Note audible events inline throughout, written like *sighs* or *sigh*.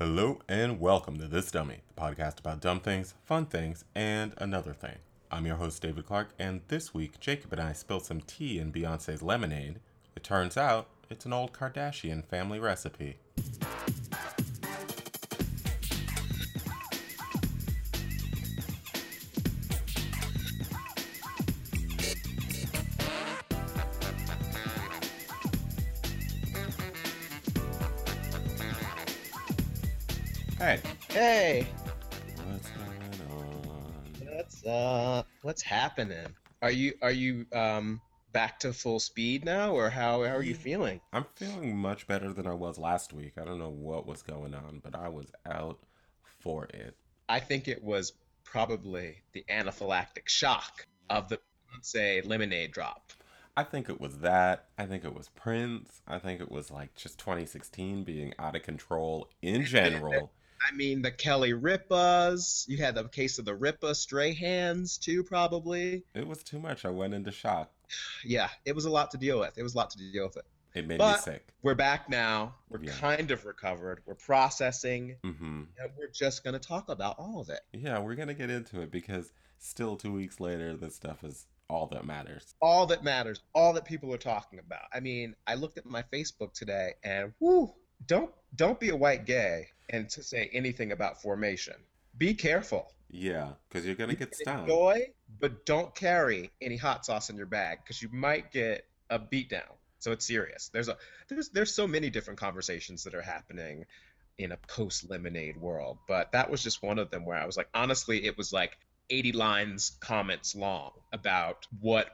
Hello and welcome to This Dummy, the podcast about dumb things, fun things, and another thing. I'm your host, David Clark, and this week, Jacob and I spilled some tea in Beyonce's lemonade. It turns out it's an old Kardashian family recipe. What's happening? Are you are you um back to full speed now, or how how are you feeling? I'm feeling much better than I was last week. I don't know what was going on, but I was out for it. I think it was probably the anaphylactic shock of the say lemonade drop. I think it was that. I think it was Prince. I think it was like just 2016 being out of control in general. *laughs* I mean, the Kelly Ripas. You had the case of the Ripa stray hands too, probably. It was too much. I went into shock. Yeah, it was a lot to deal with. It was a lot to deal with. It. It made But- me sick. We're back now. We're Yeah. kind of recovered. We're processing, hmm and we're just gonna talk about all of it. Yeah, we're gonna get into it because still two weeks later, this stuff is all that matters. all that matters, all that people are talking about. I mean, I looked at my Facebook today and whoo, don't don't be a white gay and to say anything about formation. Be careful. Yeah, because you're gonna You get stung. Enjoy, but don't carry any hot sauce in your bag because you might get a beatdown. So it's serious. There's a there's there's so many different conversations that are happening in a post lemonade world, but that was just one of them where I was like, honestly, it was like 80 lines comments long about what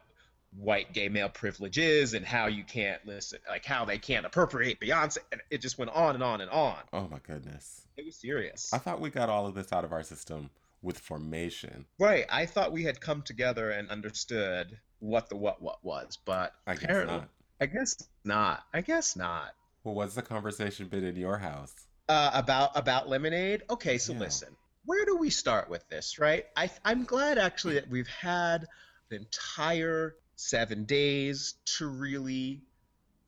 white gay male privilege is and how you can't listen, like how they can't appropriate Beyonce, and it just went on and on and on. Oh my goodness. It was serious. I thought we got all of this out of our system with formation. Right. I thought we had come together and understood what the what what was, but I guess apparently, not. I guess not. I guess not. Well, what's the conversation been in your house? Uh, about about lemonade. Okay, so Yeah. listen. Where do we start with this? Right. I I'm glad actually that we've had an entire seven days to really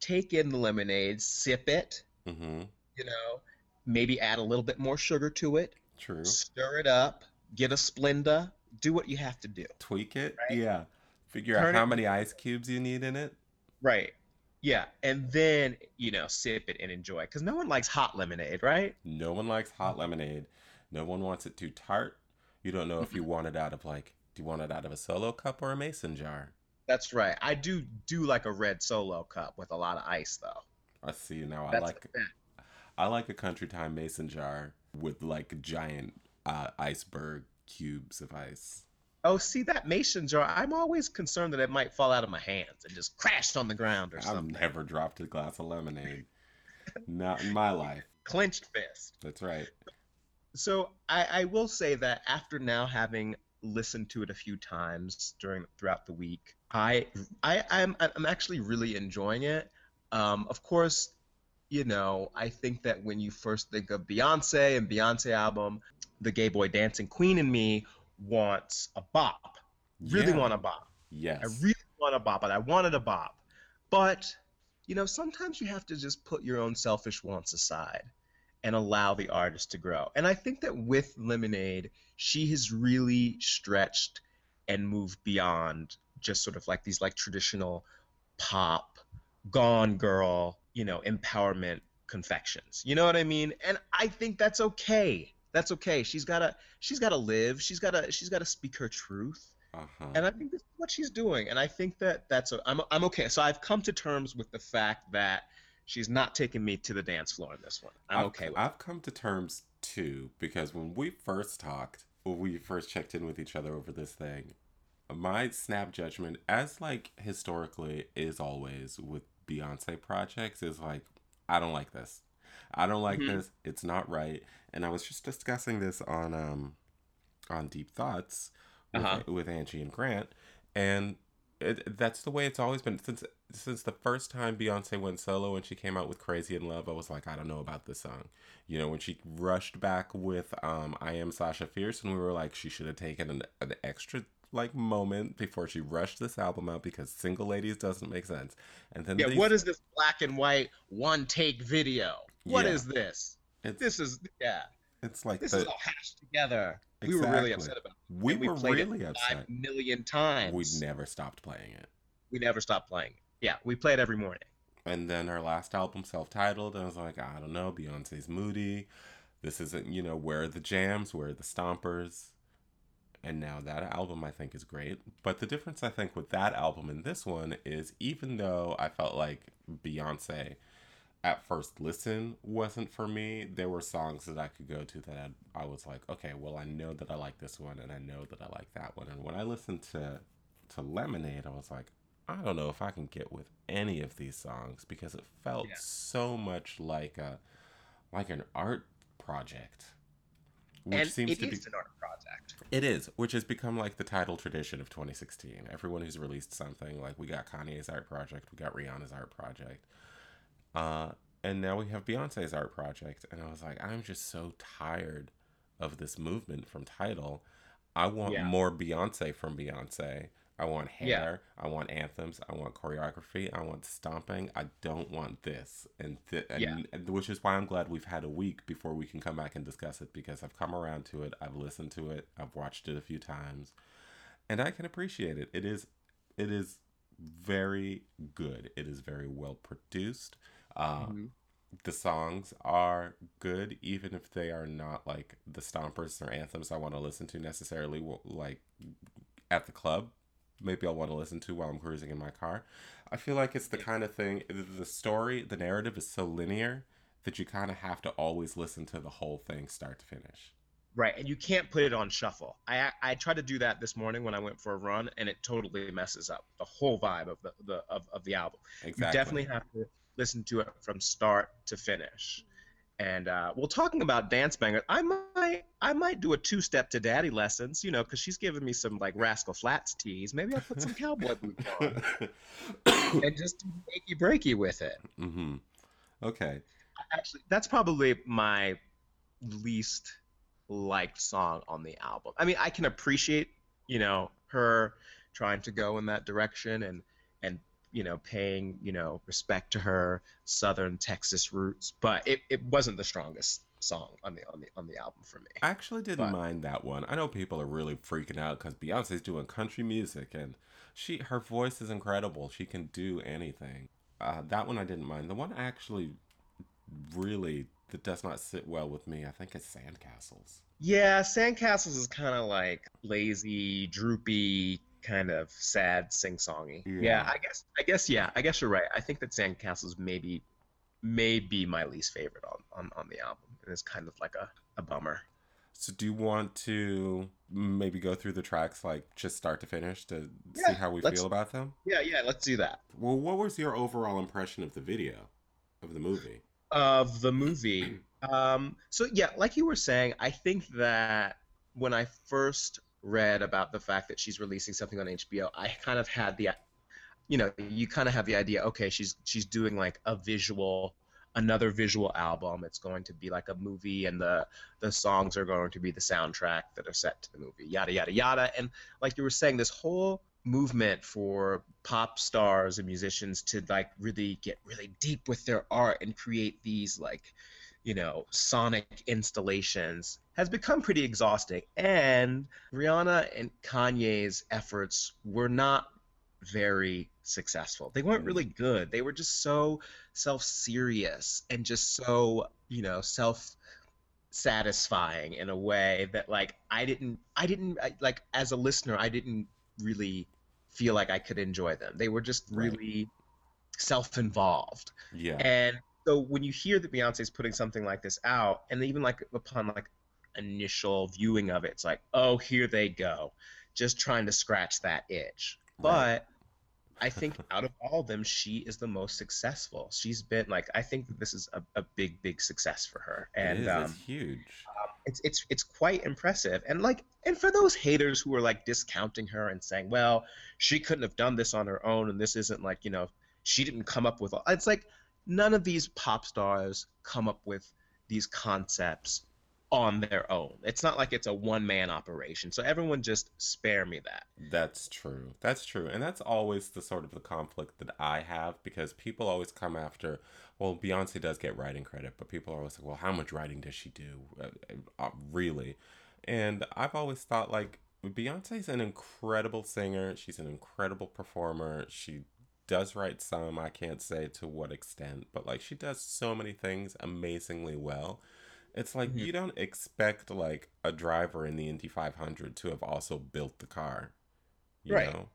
take in the lemonade, sip it. Mm-hmm. You know, maybe add a little bit more sugar to it, True. stir it up, get a Splenda, do what you have to do. Tweak it. Right? Yeah. Figure Turn out how it- many ice cubes you need in it. Right. Yeah, and then you know sip it and enjoy because no one likes hot lemonade, right? No one likes hot lemonade. No one wants it too tart. You don't know if you want it out of like, do you want it out of a solo cup or a mason jar? That's right. I do do like a red solo cup with a lot of ice though. I see now. I That's like I like a country time mason jar with like giant uh, iceberg cubes of ice. Oh, see that mason jar? I'm always concerned that it might fall out of my hands and just crash on the ground or something. I've never dropped a glass of lemonade. Not in my life. *laughs* Clenched fist. That's right. So I, I will say that after now having listened to it a few times during throughout the week, I I I'm I'm actually really enjoying it. Um, of course, you know I think that when you first think of Beyonce and Beyonce album, the gay boy dancing queen in me wants a bop. Really Yeah. want a bop. Yes. I really want a bop, and I wanted a bop. But, you know, sometimes you have to just put your own selfish wants aside and allow the artist to grow. And I think that with Lemonade, she has really stretched and moved beyond just sort of like these like traditional pop, gone girl, you know, empowerment confections. You know what I mean? And I think that's okay. That's okay. She's gotta she's gotta live. She's gotta she's gotta speak her truth uh-huh. and I think that's what she's doing, and I think that that's a, I'm I'm okay. So I've come to terms with the fact that she's not taking me to the dance floor in this one. I'm I've, okay with. I've come to terms too because when we first talked, when we first checked in with each other over this thing, my snap judgment, as like historically is always with Beyonce projects, is like I don't like this. I don't like Mhm. this. It's not right. And I was just discussing this on um on Deep Thoughts with, Uh-huh. with Angie and Grant, and it, that's the way it's always been since since the first time Beyonce went solo and she came out with Crazy in Love. I was like, I don't know about this song. You know, when she rushed back with um I Am Sasha Fierce, and we were like, she should have taken an, an extra like moment before she rushed this album out because Single Ladies doesn't make sense. And then Yeah, these- what is this black and white one take video? What Yeah. is this? It's this is yeah, it's like this the is all hashed together. We were really upset about it. we we were played it really five upset. million times. We never stopped playing it. we never stopped playing. it. Yeah, we played it every morning. And then her last album, self-titled, I was like, I don't know, Beyonce's moody. This isn't, you know, where are the jams, where are the stompers? And now that album I think is great. But the difference I think with that album and this one is even though I felt like Beyonce at first listen wasn't for me, there were songs that I could go to that I, I was like, okay, well I know that I like this one and I know that I like that one. And when I listened to to Lemonade, I was like, I don't know if I can get with any of these songs because it felt Yeah. so much like a like an art project. Which and seems to be an art project. it is, which has become like the Tidal tradition of 2016. Everyone who's released something, like we got Kanye's art project, we got Rihanna's art project, uh, and now we have Beyonce's art project. And I was like, I'm just so tired of this movement from Tidal. I want Yeah. more Beyonce from Beyonce. I want hair. Yeah. I want anthems. I want choreography. I want stomping. I don't want this. And, th- and, Yeah. and which is why I'm glad we've had a week before we can come back and discuss it because I've come around to it. I've listened to it. I've watched it a few times, and I can appreciate it. It is, it is very good. It is very well produced. Uh, Mhm. the songs are good even if they are not like the stompers or anthems i want to listen to necessarily like at the club maybe i'll want to listen to while i'm cruising in my car i feel like it's the kind of thing the story the narrative is so linear that you kind of have to always listen to the whole thing start to finish Right, and you can't put it on shuffle. I I tried to do that this morning when I went for a run, and it totally messes up the whole vibe of the, the of, of the album. exactly You definitely have to listen to it from start to finish. And uh, well, talking about dance bangers, I might I might do a two step to Daddy lessons, you know, because she's giving me some like Rascal Flatts tees. Maybe I'll put some cowboy boots on *laughs* and just achy breaky with it. mm-hmm okay Actually, that's probably my least liked song on the album. I mean, I can appreciate, you know, her trying to go in that direction and and you know paying you know respect to her southern Texas roots, but it, it wasn't the strongest song on the on the on the album for me. I actually didn't But- mind that one. I know people are really freaking out because Beyonce's doing country music and she her voice is incredible. She can do anything. Uh, that one I didn't mind. The one actually really that does not sit well with me. I think it's Sandcastles. Yeah, Sandcastles is kind of like lazy, droopy, kind of sad, sing-songy. Yeah. Yeah. I guess. I guess. Yeah, I guess you're right. I think that Sandcastles maybe, may be my least favorite on on, on the album, and it's kind of like a, a bummer. So do you want to maybe go through the tracks like just start to finish to see how we feel about them? Yeah, yeah. Let's do that. Well, what was your overall impression of the video of the movie? Of the movie. *clears throat* Um. So yeah, like you were saying, I think that when I first read about the fact that she's releasing something on HBO, I kind of had the, you know, you kind of have the idea. Okay, she's she's doing like a visual, another visual album. It's going to be like a movie, and the the songs are going to be the soundtrack that are set to the movie. Yada yada yada. And like you were saying, this whole movement for pop stars and musicians to like really get really deep with their art and create these like you know sonic installations has become pretty exhausting and rihanna and kanye's efforts were not very successful they weren't really mm-hmm. good they were just so self-serious and just so you know self satisfying in a way that like i didn't i didn't I, like as a listener i didn't really feel like i could enjoy them they were just Right. really self-involved Yeah. and so when you hear that Beyonce's putting something like this out, and even like upon like initial viewing of it, it's like, oh, here they go, just trying to scratch that itch. Right. But I think *laughs* out of all of them, she is the most successful. She's been like, I think this is a, a big, big success for her, it and is. um, huge. it's it's it's quite impressive. And like, and for those haters who are like discounting her and saying, well, she couldn't have done this on her own, and this isn't like you know, she didn't come up with. all It's like none of these pop stars come up with these concepts on their own. It's not like it's a one man operation. So everyone just spare me that. That's true. That's true. And that's always the sort of the conflict that I have because people always come after, well, Beyonce does get writing credit, but people are always like, well, how much writing does she do? Uh, uh, really? And I've always thought like Beyonce's an incredible singer. She's an incredible performer. She does write some, I can't say to what extent, but like she does so many things amazingly well. It's like mm-hmm. you don't expect like a driver in the Indy 500 to have also built the car. You right. know?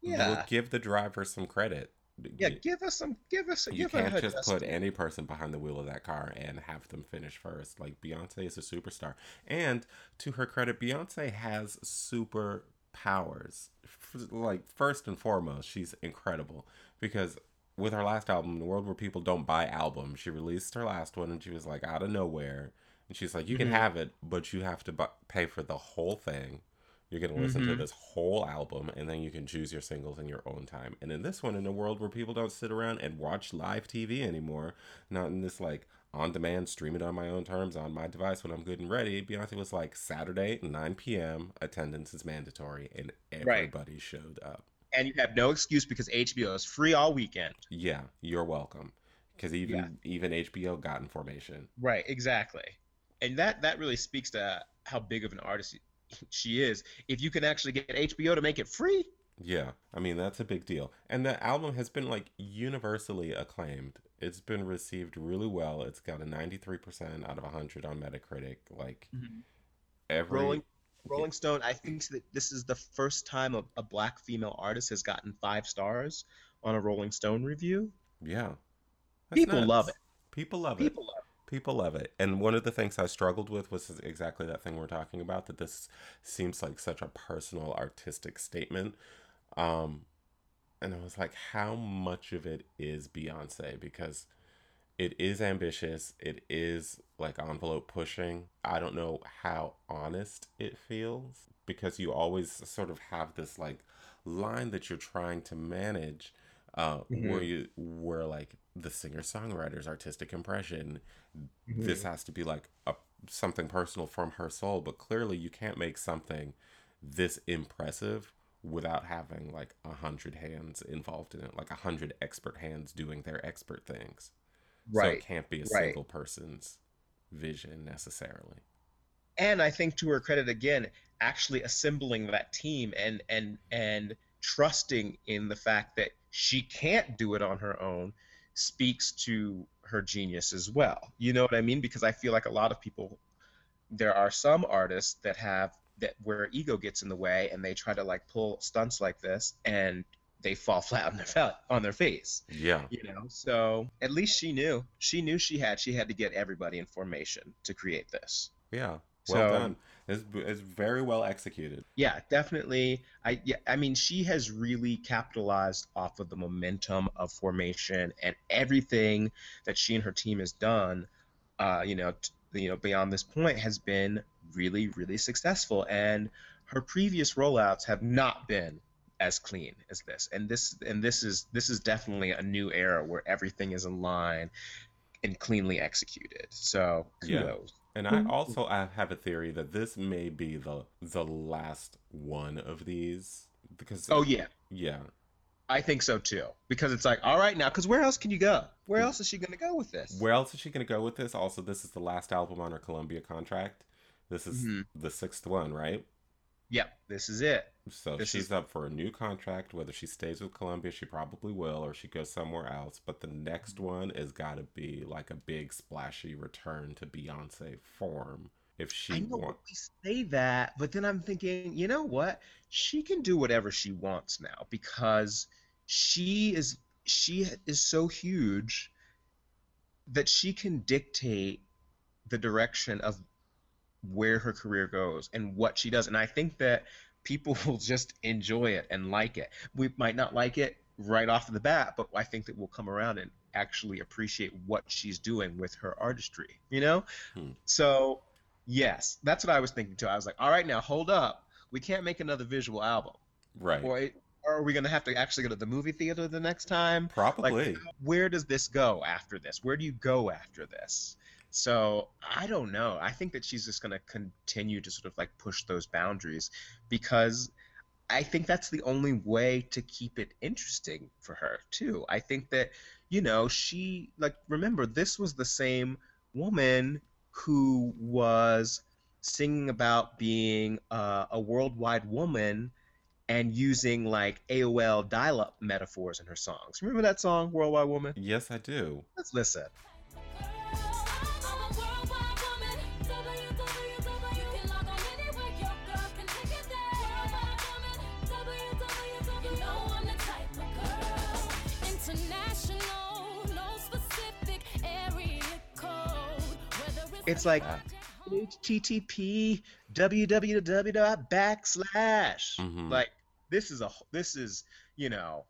Yeah. We'll give the driver some credit. Yeah, give us some. Give us. You give can't just put any person behind the wheel of that car and have them finish first. Like Beyonce is a superstar, and to her credit, Beyonce has super powers. Like first and foremost, she's incredible because with her last album, the world where people don't buy albums, she released her last one and she was like out of nowhere, and she's like, "You can mm-hmm. have it, but you have to bu- pay for the whole thing." You're going to listen mm-hmm. to this whole album and then you can choose your singles in your own time. And in this one, in a world where people don't sit around and watch live TV anymore, not in this like on demand, stream it on my own terms on my device when I'm good and ready, Beyonce was like Saturday, 9 p.m., attendance is mandatory. And everybody right. showed up. And you have no excuse because HBO is free all weekend. Yeah, you're welcome. Because even yeah. even HBO got information. Right, exactly. And that that really speaks to how big of an artist she is if you can actually get HBO to make it free. Yeah, I mean that's a big deal. And the album has been like universally acclaimed. It's been received really well. It's got a 93% out of 100 on Metacritic. Like mm-hmm. every Rolling Rolling Stone, I think that this is the first time a, a black female artist has gotten 5 stars on a Rolling Stone review. Yeah. People nuts. love it. People love it. People love it people love it. And one of the things I struggled with was exactly that thing we're talking about that this seems like such a personal artistic statement. Um, and I was like, how much of it is Beyonce? Because it is ambitious, it is like envelope pushing. I don't know how honest it feels because you always sort of have this like line that you're trying to manage uh, mm-hmm. where you where like the singer songwriter's artistic impression. Mm-hmm. This has to be like a something personal from her soul, but clearly you can't make something this impressive without having like a hundred hands involved in it, like a hundred expert hands doing their expert things. Right. So it can't be a right. single person's vision necessarily. And I think to her credit again, actually assembling that team and and and trusting in the fact that she can't do it on her own speaks to her genius as well. You know what I mean? Because I feel like a lot of people, there are some artists that have that where ego gets in the way and they try to like pull stunts like this and they fall *laughs* flat on their on their face. Yeah. You know, so at least she knew. She knew she had she had to get everybody in formation to create this. Yeah. Well so, done. It's, it's very well executed. Yeah, definitely. I yeah, I mean, she has really capitalized off of the momentum of formation and everything that she and her team has done. Uh, you know, t- you know, beyond this point has been really, really successful. And her previous rollouts have not been as clean as this. And this and this is this is definitely a new era where everything is in line and cleanly executed. So kudos. Yeah. And I also I have a theory that this may be the the last one of these because Oh yeah. Yeah. I think so too. Because it's like, all right now, because where else can you go? Where else is she gonna go with this? Where else is she gonna go with this? Also, this is the last album on her Columbia contract. This is mm-hmm. the sixth one, right? Yep, this is it. So this she's is... up for a new contract. Whether she stays with Columbia, she probably will, or she goes somewhere else. But the next mm-hmm. one is got to be like a big splashy return to Beyonce form. If she I know want... we say that, but then I'm thinking, you know what? She can do whatever she wants now because she is she is so huge that she can dictate the direction of where her career goes and what she does. And I think that people *laughs* will just enjoy it and like it. We might not like it right off the bat, but I think that we'll come around and actually appreciate what she's doing with her artistry, you know? Hmm. So, yes, that's what I was thinking too. I was like, all right, now hold up. We can't make another visual album. Right. Or, or are we going to have to actually go to the movie theater the next time? Probably. Like, where does this go after this? Where do you go after this? So I don't know. I think that she's just going to continue to sort of like push those boundaries because I think that's the only way to keep it interesting for her too. I think that you know, she like remember this was the same woman who was singing about being uh, a worldwide woman and using like AOL dial-up metaphors in her songs. Remember that song, Worldwide Woman? Yes, I do. Let's listen. It's like http www backslash Mhm. like this is a this is you know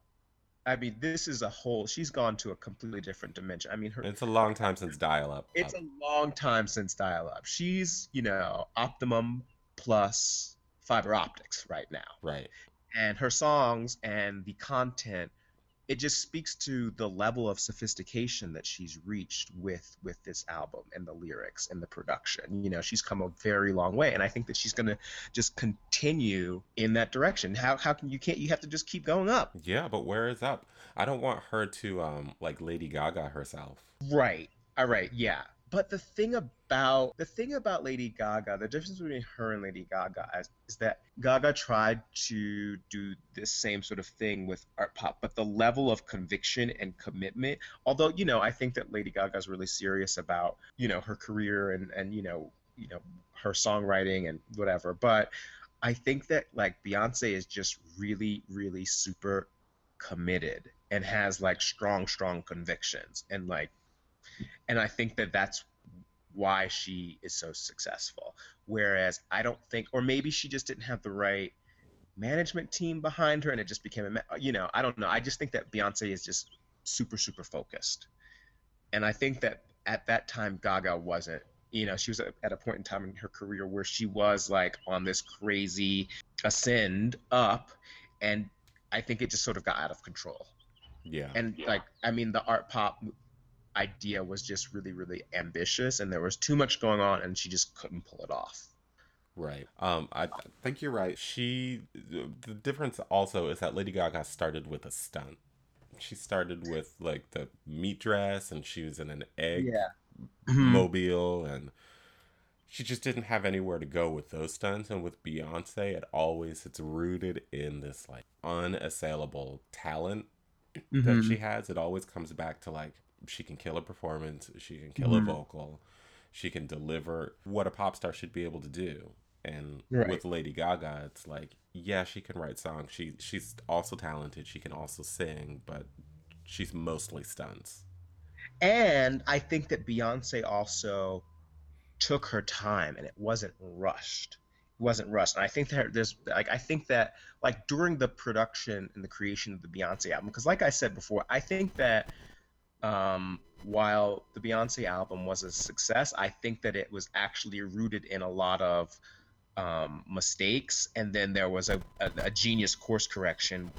i mean this is a whole she's gone to a completely different dimension i mean her It's a long time since dial-up. it's a long time since dial up she's you know optimum plus fiber optics right now right. and her songs and the content it just speaks to the level of sophistication that she's reached with with this album and the lyrics and the production you know she's come a very long way and i think that she's going to just continue in that direction how how can you can't you have to just keep going up Yeah, but where is up? I don't want her to um like Lady Gaga herself. Right. All right. Yeah. But the thing about the thing about Lady Gaga, the difference between her and Lady Gaga is, is that Gaga tried to do this same sort of thing with art pop, but the level of conviction and commitment, although you know, I think that Lady Gaga is really serious about you know her career and and you know you know her songwriting and whatever, but I think that like Beyonce is just really really super committed and has like strong strong convictions and like and I think that that's why she is so successful. Whereas I don't think, or maybe she just didn't have the right management team behind her, and it just became a, you know, I don't know. I just think that Beyonce is just super, super focused, and I think that at that time Gaga wasn't. You know, she was at at a point in time in her career where she was like on this crazy ascend up, and I think it just sort of got out of control Yeah. and like i mean the art pop idea was just really really ambitious and there was too much going on and she just couldn't pull it off Right. Um, I I think you're right. She, the difference also is that Lady Gaga started with a stunt. She started with like the meat dress, and she was in an egg mobile, and she just didn't have anywhere to go with those stunts. And with Beyonce, it always it's rooted in this like unassailable talent that she has. It always comes back to like she can kill a performance, she can kill a Mhm. vocal, she can deliver what a pop star should be able to do. And Right. with Lady Gaga, it's like, yeah, she can write songs. She she's also talented. She can also sing, but she's mostly stunts. and i think that beyonce also took her time and it wasn't rushed it wasn't rushed and i think that there's like i think that like during the production and the creation of the beyonce album because like i said before i think that um while the beyonce album was a success i think that it was actually rooted in a lot of um, mistakes. And then there was a, a, a genius course correction.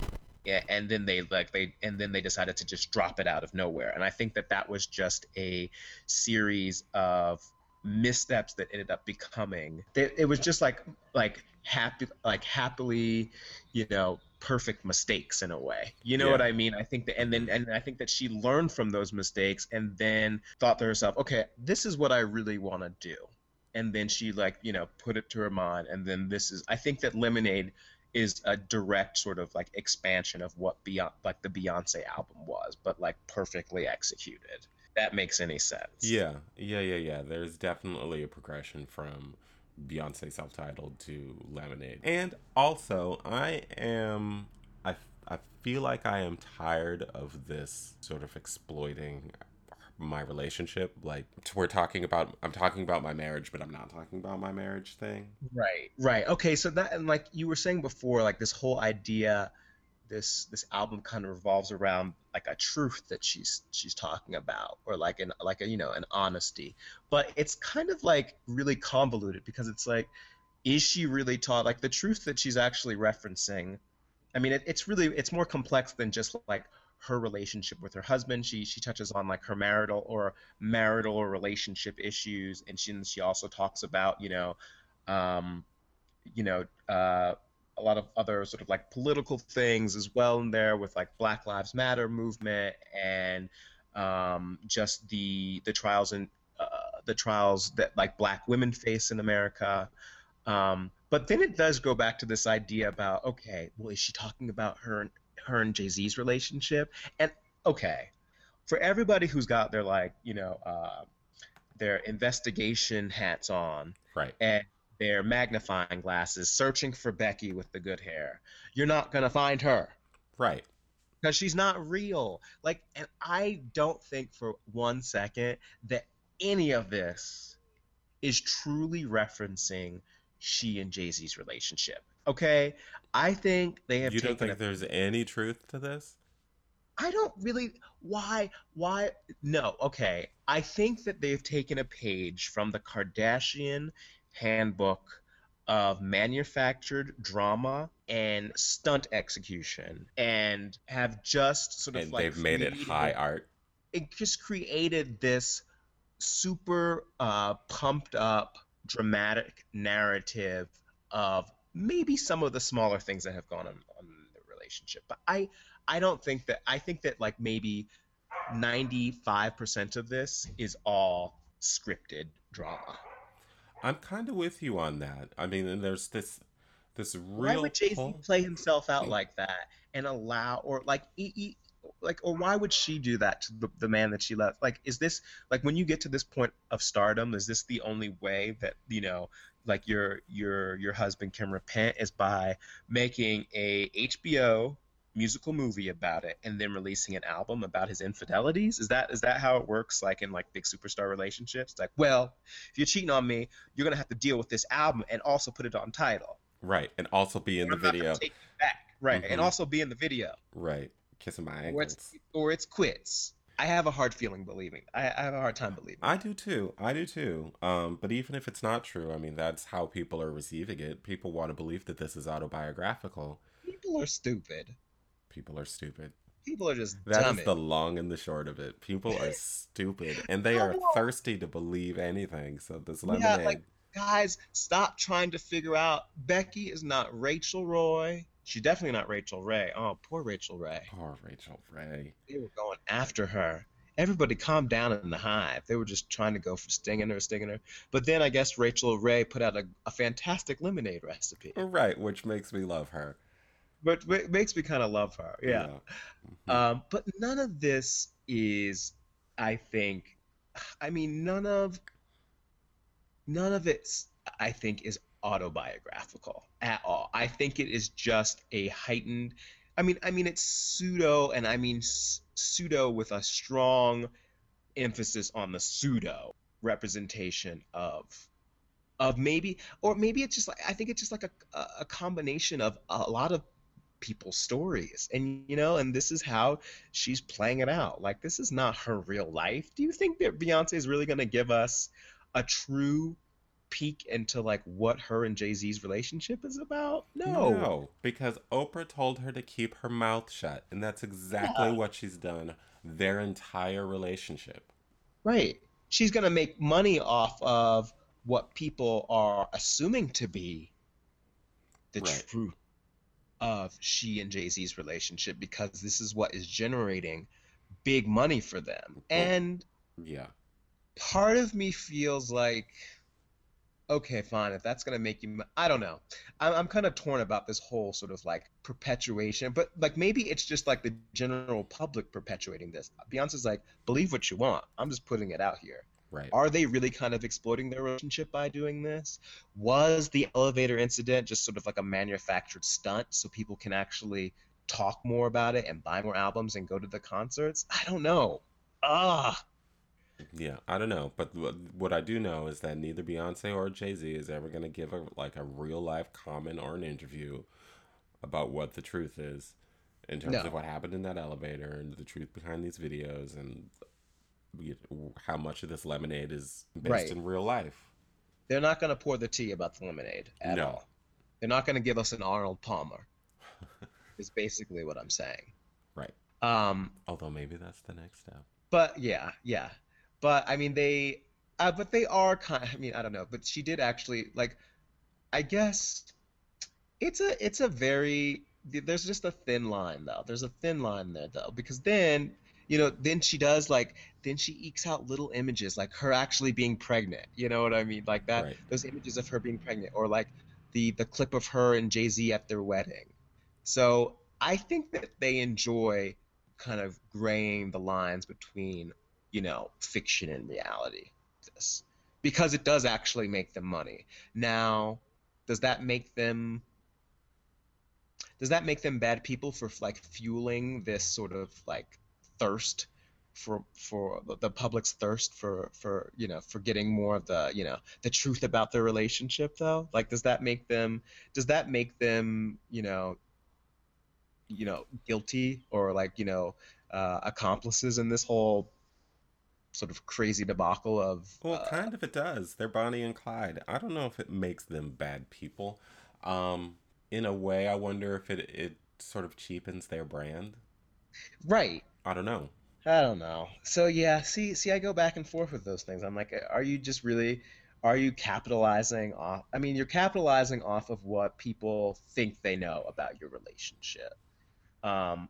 And then they like they and then they decided to just drop it out of nowhere. And i think that that was just a series of missteps that ended up becoming it, it was just like like happy like happily you know perfect mistakes in a way. You know Yeah. what i mean? I think that and then and i think that she learned from those mistakes and then thought to herself okay this is what i really want to do. And then she like you know put it to her mind and then this is i think that lemonade is a direct sort of like expansion of what beyond like the beyonce album was but like perfectly executed. That makes any sense. Yeah, yeah, yeah, yeah. There's definitely a progression from Beyonce self-titled to Lemonade. And also, I am I I feel like I am tired of this sort of exploiting my relationship like we're talking about I'm talking about my marriage but I'm not talking about my marriage thing. Right, right. Okay, so that and like you were saying before, like this whole idea, this this album kind of revolves around like a truth that she's she's talking about, or like an like a you know an honesty. But it's kind of like really convoluted because it's like, is she really taught like the truth that she's actually referencing? I mean, it, it's really it's more complex than just like her relationship with her husband. She she touches on like her marital or marital or relationship issues, and she and she also talks about you know, um, you know, uh, a lot of other sort of like political things as well in there with like Black Lives Matter movement and um, just the the trials and uh, the trials that like black women face in America. Um, but then it does go back to this idea about okay, well, is she talking about her and her and Jay Z's relationship? And okay, for everybody who's got their like you know uh, their investigation hats on, Right. and their magnifying glasses, searching for Becky with the good hair, you're not gonna find her Right. because she's not real. Like, and I don't think for one second that any of this is truly referencing she and Jay Z's relationship. Okay, I think they have You don't think a, there's any truth to this? I don't really. Why? Why? No. Okay, I think that they've taken a page from the Kardashian handbook of manufactured drama and stunt execution, and have just sort of And like they've made it high art. it just created this super uh, pumped up dramatic narrative of maybe some of the smaller things that have gone on, on in the relationship but i i don't think that i think that like maybe 95% of this is all scripted drama I'm kind of with you on that. I mean, and there's this this real. why would jay-z pull- play himself out mm. like that and allow or like e- e- like or why would she do that to the, the man that she loves like is this like when you get to this point of stardom is this the only way that you know like your your your husband can repent is by making a hbo musical movie about it and then releasing an album about his infidelities is that is that how it works like in like big superstar relationships like well if you're cheating on me you're gonna have to deal with this album and also put it on Tidal right, and also be in the video. take you back. Right, and Mhm. also be in the video, Right, kissing my or it's or it's quits. I have a hard feeling believing. I, I have a hard time believing. I do too. I do too. Um, but even if it's not true, I mean, that's how people are receiving it. People want to believe that this is autobiographical. People are stupid. People are stupid. People are just That is the long and the short of it. People are stupid, and they are thirsty to believe anything. So this Yeah, lemonade, like- Guys, stop trying to figure out. Becky is not Rachel Roy. She's definitely not Rachael Ray. Oh, poor Rachael Ray. poor Rachael Ray. They were going after her. Everybody calmed down in the hive. They were just trying to go for stinging her, stinging her. But then I guess Rachael Ray put out a, a fantastic lemonade recipe. Right, which makes me love her. But it makes me kind of love her. Yeah. Mhm. Um, but none of this is, I think, I mean, none of, none of it, I think, is autobiographical at all. I think it is just a heightened. I mean, I mean, it's pseudo, and I mean pseudo with a strong emphasis on the pseudo representation of of maybe or maybe it's just like I think it's just like a- a combination of a lot of people's stories and you know and this is how she's playing it out like this is not her real life do you think that beyonce is really going to give us a true peek into like what her and jay-z's relationship is about no, No, because Oprah told her to keep her mouth shut, and that's exactly Yeah. what she's done their entire relationship. right she's going to make money off of what people are assuming to be the Right. truth of she and jay-z's relationship because this is what is generating big money for them. Oh, and Yeah. part of me feels like okay fine if that's gonna make you I don't know. I'm, I'm kind of torn about this whole sort of like perpetuation but like maybe it's just like the general public perpetuating this. Beyonce's like believe what you want. I'm just putting it out here Right. are they really kind of exploiting their relationship by doing this was the elevator incident just sort of like a manufactured stunt so people can actually talk more about it and buy more albums and go to the concerts i don't know ah Yeah, I don't know, but what, I do know is that neither Beyonce or Jay Z is ever gonna give a like a real life comment or an interview about what the truth is in terms No. of what happened in that elevator and the truth behind these videos and you know, how much of this lemonade is based Right. in real life. They're not going to pour the tea about the lemonade at No. all. They're not going to give us an Arnold Palmer. *laughs* is basically what I'm saying. Right. Um, Although maybe that's the next step. but yeah, yeah. But I mean, they, uh, but they are kind. I mean, I don't know. But she did actually like. I guess it's a it's a very there's just a thin line though. There's a thin line there though because then you know, then she does like then she ekes out little images like her actually being pregnant. You know what I mean? Like that Right. those images of her being pregnant or like the the clip of her and Jay-Z at their wedding. So, I think that they enjoy kind of graying the lines between, you know, fiction and reality. This because it does actually make them money. Now, does that make them does that make them bad people for like fueling this sort of like thirst for for the- public's thirst for for you know for getting more of the you know the truth about their relationship though like does that make them does that make them you know you know guilty or like you know uh, accomplices in this whole sort of crazy debacle of Well, uh, kind of it does. They're Bonnie and Clyde. I don't know if it makes them bad people. Um, in a way, I wonder if it it sort of cheapens their brand. right I don't know. I don't know. So yeah, see, see, I go back and forth with those things. I'm like, are you just really, are you capitalizing off? I mean, you're capitalizing off of what people think they know about your relationship. Um,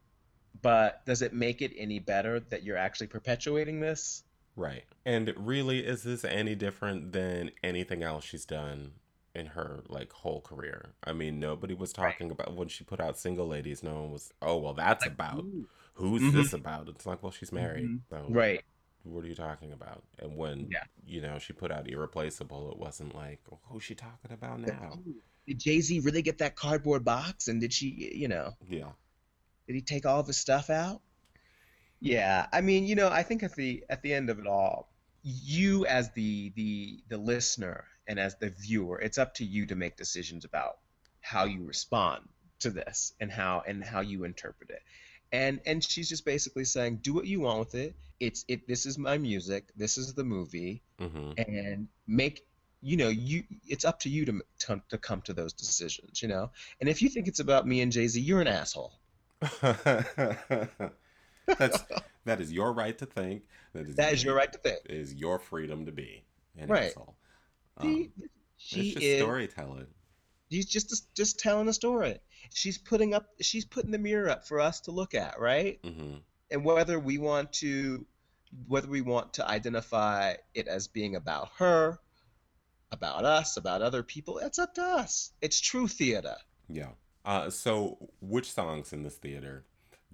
but does it make it any better that you're actually perpetuating this? Right. And really, is this any different than anything else she's done in her like whole career? I mean, nobody was Right. talking about when she put out Single Ladies. No one was. Oh well, that's about. Ooh. Who's Mhm. this about? It's like, well, she's married. Mhm. So Right. what are you talking about? And when Yeah. you know she put out Irreplaceable, it wasn't like, oh, who's she talking about now? Did Jay-Z really get that cardboard box? And did she, you know, Yeah. Did he take all of his stuff out? Yeah, I mean, you know, I think at the at the end of it all, you as the the the listener and as the viewer, it's up to you to make decisions about how you respond to this and how and how you interpret it. And and she's just basically saying, do what you want with it. It's it. This is my music. This is the movie, hmm and make you know you. It's up to you to to, to come to those decisions. You know, and if you think it's about me and Jay Z, you're an asshole. *laughs* That's that is your right to think. That is That is your right to think. It is your freedom to be an Right. asshole. She, Um, she just is. storytelling. She's just just telling a story. She's putting up. She's putting the mirror up for us to look at, right? hmm And whether we want to, whether we want to identify it as being about her, about us, about other people, it's up to us. It's true theater. Yeah. Uh, so, which songs in this theater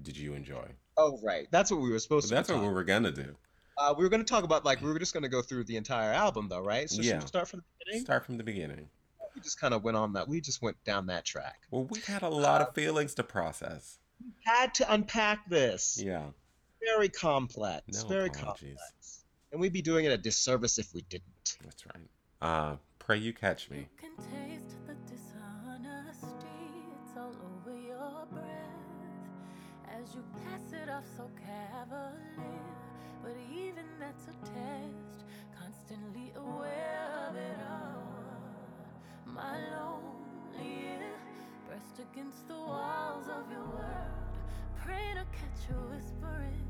did you enjoy? Oh, right. That's what we were supposed to. Do. That's what we were gonna do. Uh, we were going to talk about like we were just going to go through the entire album, though, right? So should Yeah. we start from the beginning? Start from the beginning. We just kind of went on that. We just went down that track. Well, we had a lot of feelings to process. Had to unpack this. Yeah. very complex. No very apologies. complex. And we'd be doing it a disservice if we didn't. That's right. Uh, pray you catch me. You can taste the dishonesty, it's all over your breath as you pass it off so cavalier. But even that's a test, constantly aware of it all. My lonely ear, pressed against the walls of your world, praying to catch you whispering.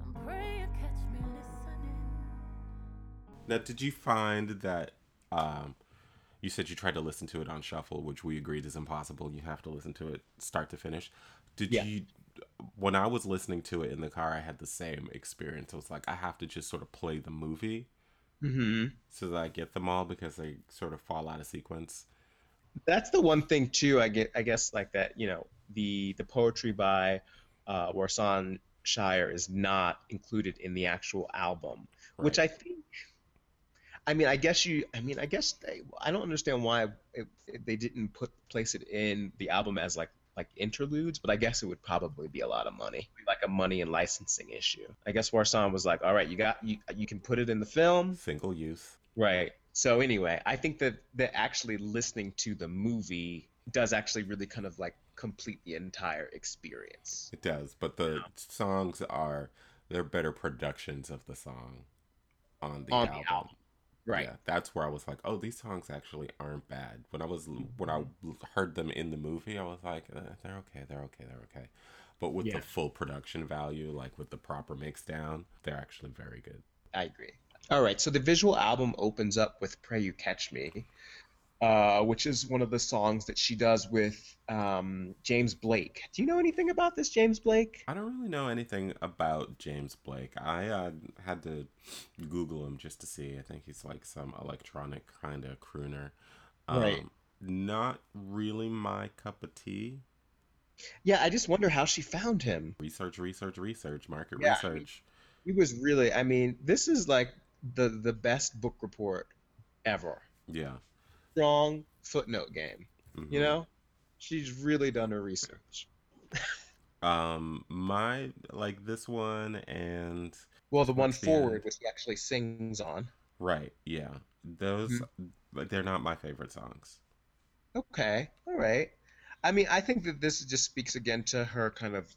I'm praying you catch me listening. Now, did you find that um, you said you tried to listen to it on shuffle, which we agreed is impossible. You have to listen to it start to finish. Did Yeah. you? When I was listening to it in the car, I had the same experience. I was like, I have to just sort of play the movie Mm-hmm. so that I get them all because they sort of fall out of sequence. That's the one thing too. I get. I guess like that. You know, the the poetry by uh, Warsan Shire is not included in the actual album, which I think. I mean, I guess you. I mean, I guess they. I don't understand why it, it- they didn't put place it in the album as like like interludes, but I guess it would probably be a lot of money, like a money and licensing issue. I guess Warsan was like, all right, you got you you can put it in the film, Single use. Right. So anyway, I think that that actually listening to the movie does actually really kind of like complete the entire experience. It does, but the songs are they're better productions of the song on the On the album. Right. Yeah, that's where I was like, oh, these songs actually aren't bad. When I was when I heard them in the movie, I was like, uh, they're okay, they're okay, they're okay. But with Yeah. the full production value, like with the proper mix down, they're actually very good. I agree. All right. So the visual album opens up with "Pray You Catch Me," uh, which is one of the songs that she does with um, James Blake. Do you know anything about this James Blake? I don't really know anything about James Blake. I uh, had to Google him just to see. I think he's like some electronic kind of crooner. Um, Right. Not really my cup of tea. Yeah, I just wonder how she found him. Research, research, research, market Yeah. research. He was really, I mean, this is like the the best book report ever. Yeah. Strong footnote game. mhm. You know, she's really done her research. Um, my like this one and Well, the one the forward, which he actually sings on. right, yeah, those, Mm-hmm. but they're not my favorite songs. Okay, all right. I mean, I think that this just speaks again to her kind of,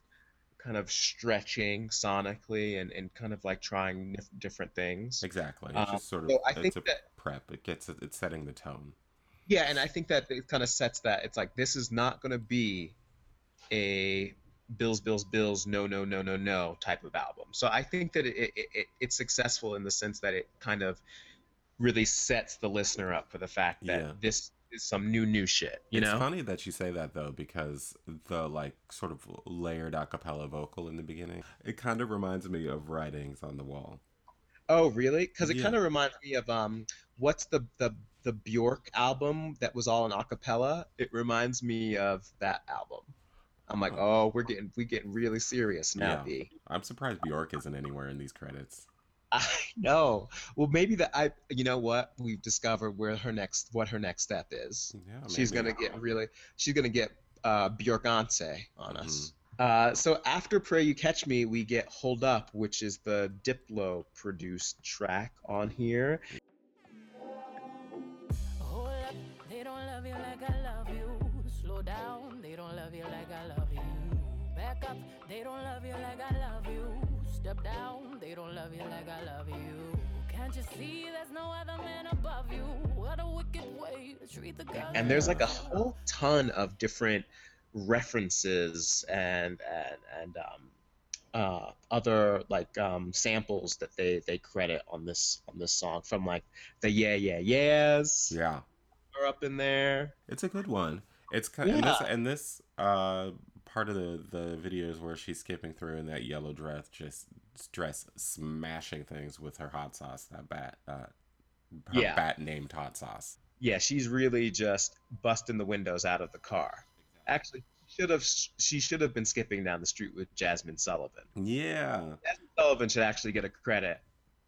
kind of stretching sonically and, and kind of like trying different things. Exactly. It's Um, just sort of so I it's think a that- prep. It gets it's setting the tone. Yeah, and I think that it kind of sets that. It's like this is not going to be a Bills, Bills, Bills, no, no, no, no, no type of album. So I think that it, it, it it's successful in the sense that it kind of really sets the listener up for the fact that Yeah. this is some new new shit. You it's know? funny that you say that though, because the like sort of layered a cappella vocal in the beginning, it kind of reminds me of writings on the wall. Oh, really? Because it Yeah. kind of reminds me of um, what's the the the Bjork album that was all in acapella? It reminds me of that album. I'm like, oh, we're getting we getting really serious now, Yeah. B. I'm surprised Bjork isn't anywhere in these credits. I know. Well, maybe that I. You know what? We've discovered where her next what her next step is. Yeah, she's maybe. gonna get really. She's gonna get uh, Bjorkance on us. Mm-hmm. Uh, so after "Pray You Catch Me," we get "Hold Up," which is the Diplo produced track on here. They don't love you like I love you. Slow down, they don't love you like I love you. Back up, they don't love you like I love you. Step down, they don't love you like I love you. Can't you see there's no other man above you? What a wicked way to treat the girl. and there's like a whole ton of different references and and and um, uh, other like um, samples that they they credit on this on this song from like the yeah yeah yeahs Yeah, are up in there. it's a good one. It's kind and this and this uh part of the the videos where she's skipping through in that yellow dress, just dress smashing things with her hot sauce. That bat, uh, her Yeah. bat named hot sauce. Yeah, she's really just busting the windows out of the car. Actually, should have she should have been skipping down the street with Jasmine Sullivan. Yeah, Jasmine Sullivan should actually get a credit,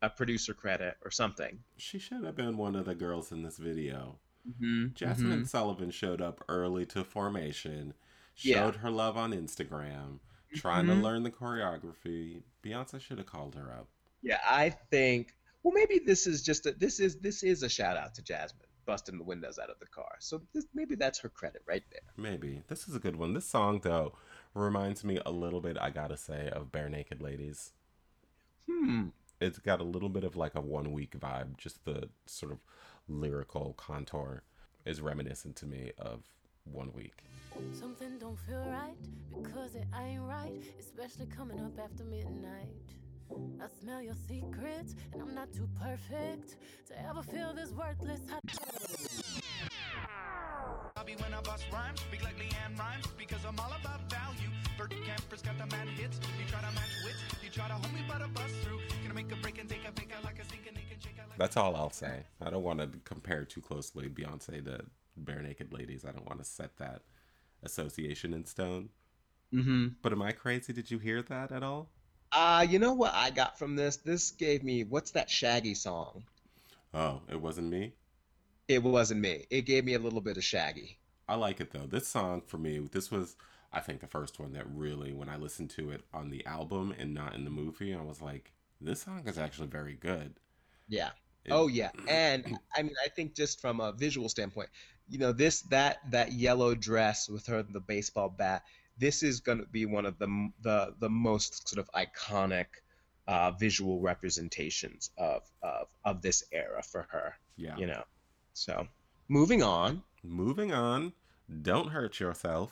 a producer credit or something. she should have been one of the girls in this video. Mm-hmm. Jasmine Sullivan showed up early to formation, Yeah. showed her love on Instagram, trying to Mhm. learn the choreography. Beyonce should have called her up. Yeah, I think. Well, maybe this is just a this is this is a shout out to Jasmine busting the windows out of the car. So this, maybe that's her credit right there. Maybe. This is a good one. This song, though, reminds me a little bit, I gotta say, of Bare Naked Ladies. Hmm. It's got a little bit of like a one week vibe. Just the sort of lyrical contour is reminiscent to me of one week. Something don't feel right because it ain't right, especially coming up after midnight. I smell your secrets, and I'm not too perfect to ever feel this worthless. hot- Bobby when I bust rhymes, speak like Leanne rhymes, because I'm all about value. 30 campers got the mad hits. You try to match wits, you try to hold me, but I bust through. Gonna make a break and take a fake out like a sink and they can shake out like That's all I'll say. I don't want to compare too closely Beyonce to Bare Naked Ladies. I don't want to set that association in stone. Mm-hmm. But am I crazy? Did you hear that at all? Uh, you know what I got from this? This gave me what's that Shaggy song? Oh, it wasn't me? It wasn't me. It gave me a little bit of Shaggy. I like it though. This song for me, this was I think the first one that really when I listened to it on the album and not in the movie, I was like, this song is actually very good. Yeah. It- Oh yeah, and I mean, I think just from a visual standpoint, you know, this that that yellow dress with her the baseball bat, this is going to be one of the the the most sort of iconic uh, visual representations of of of this era for her. Yeah. You know, so moving on. Moving on. Don't hurt yourself.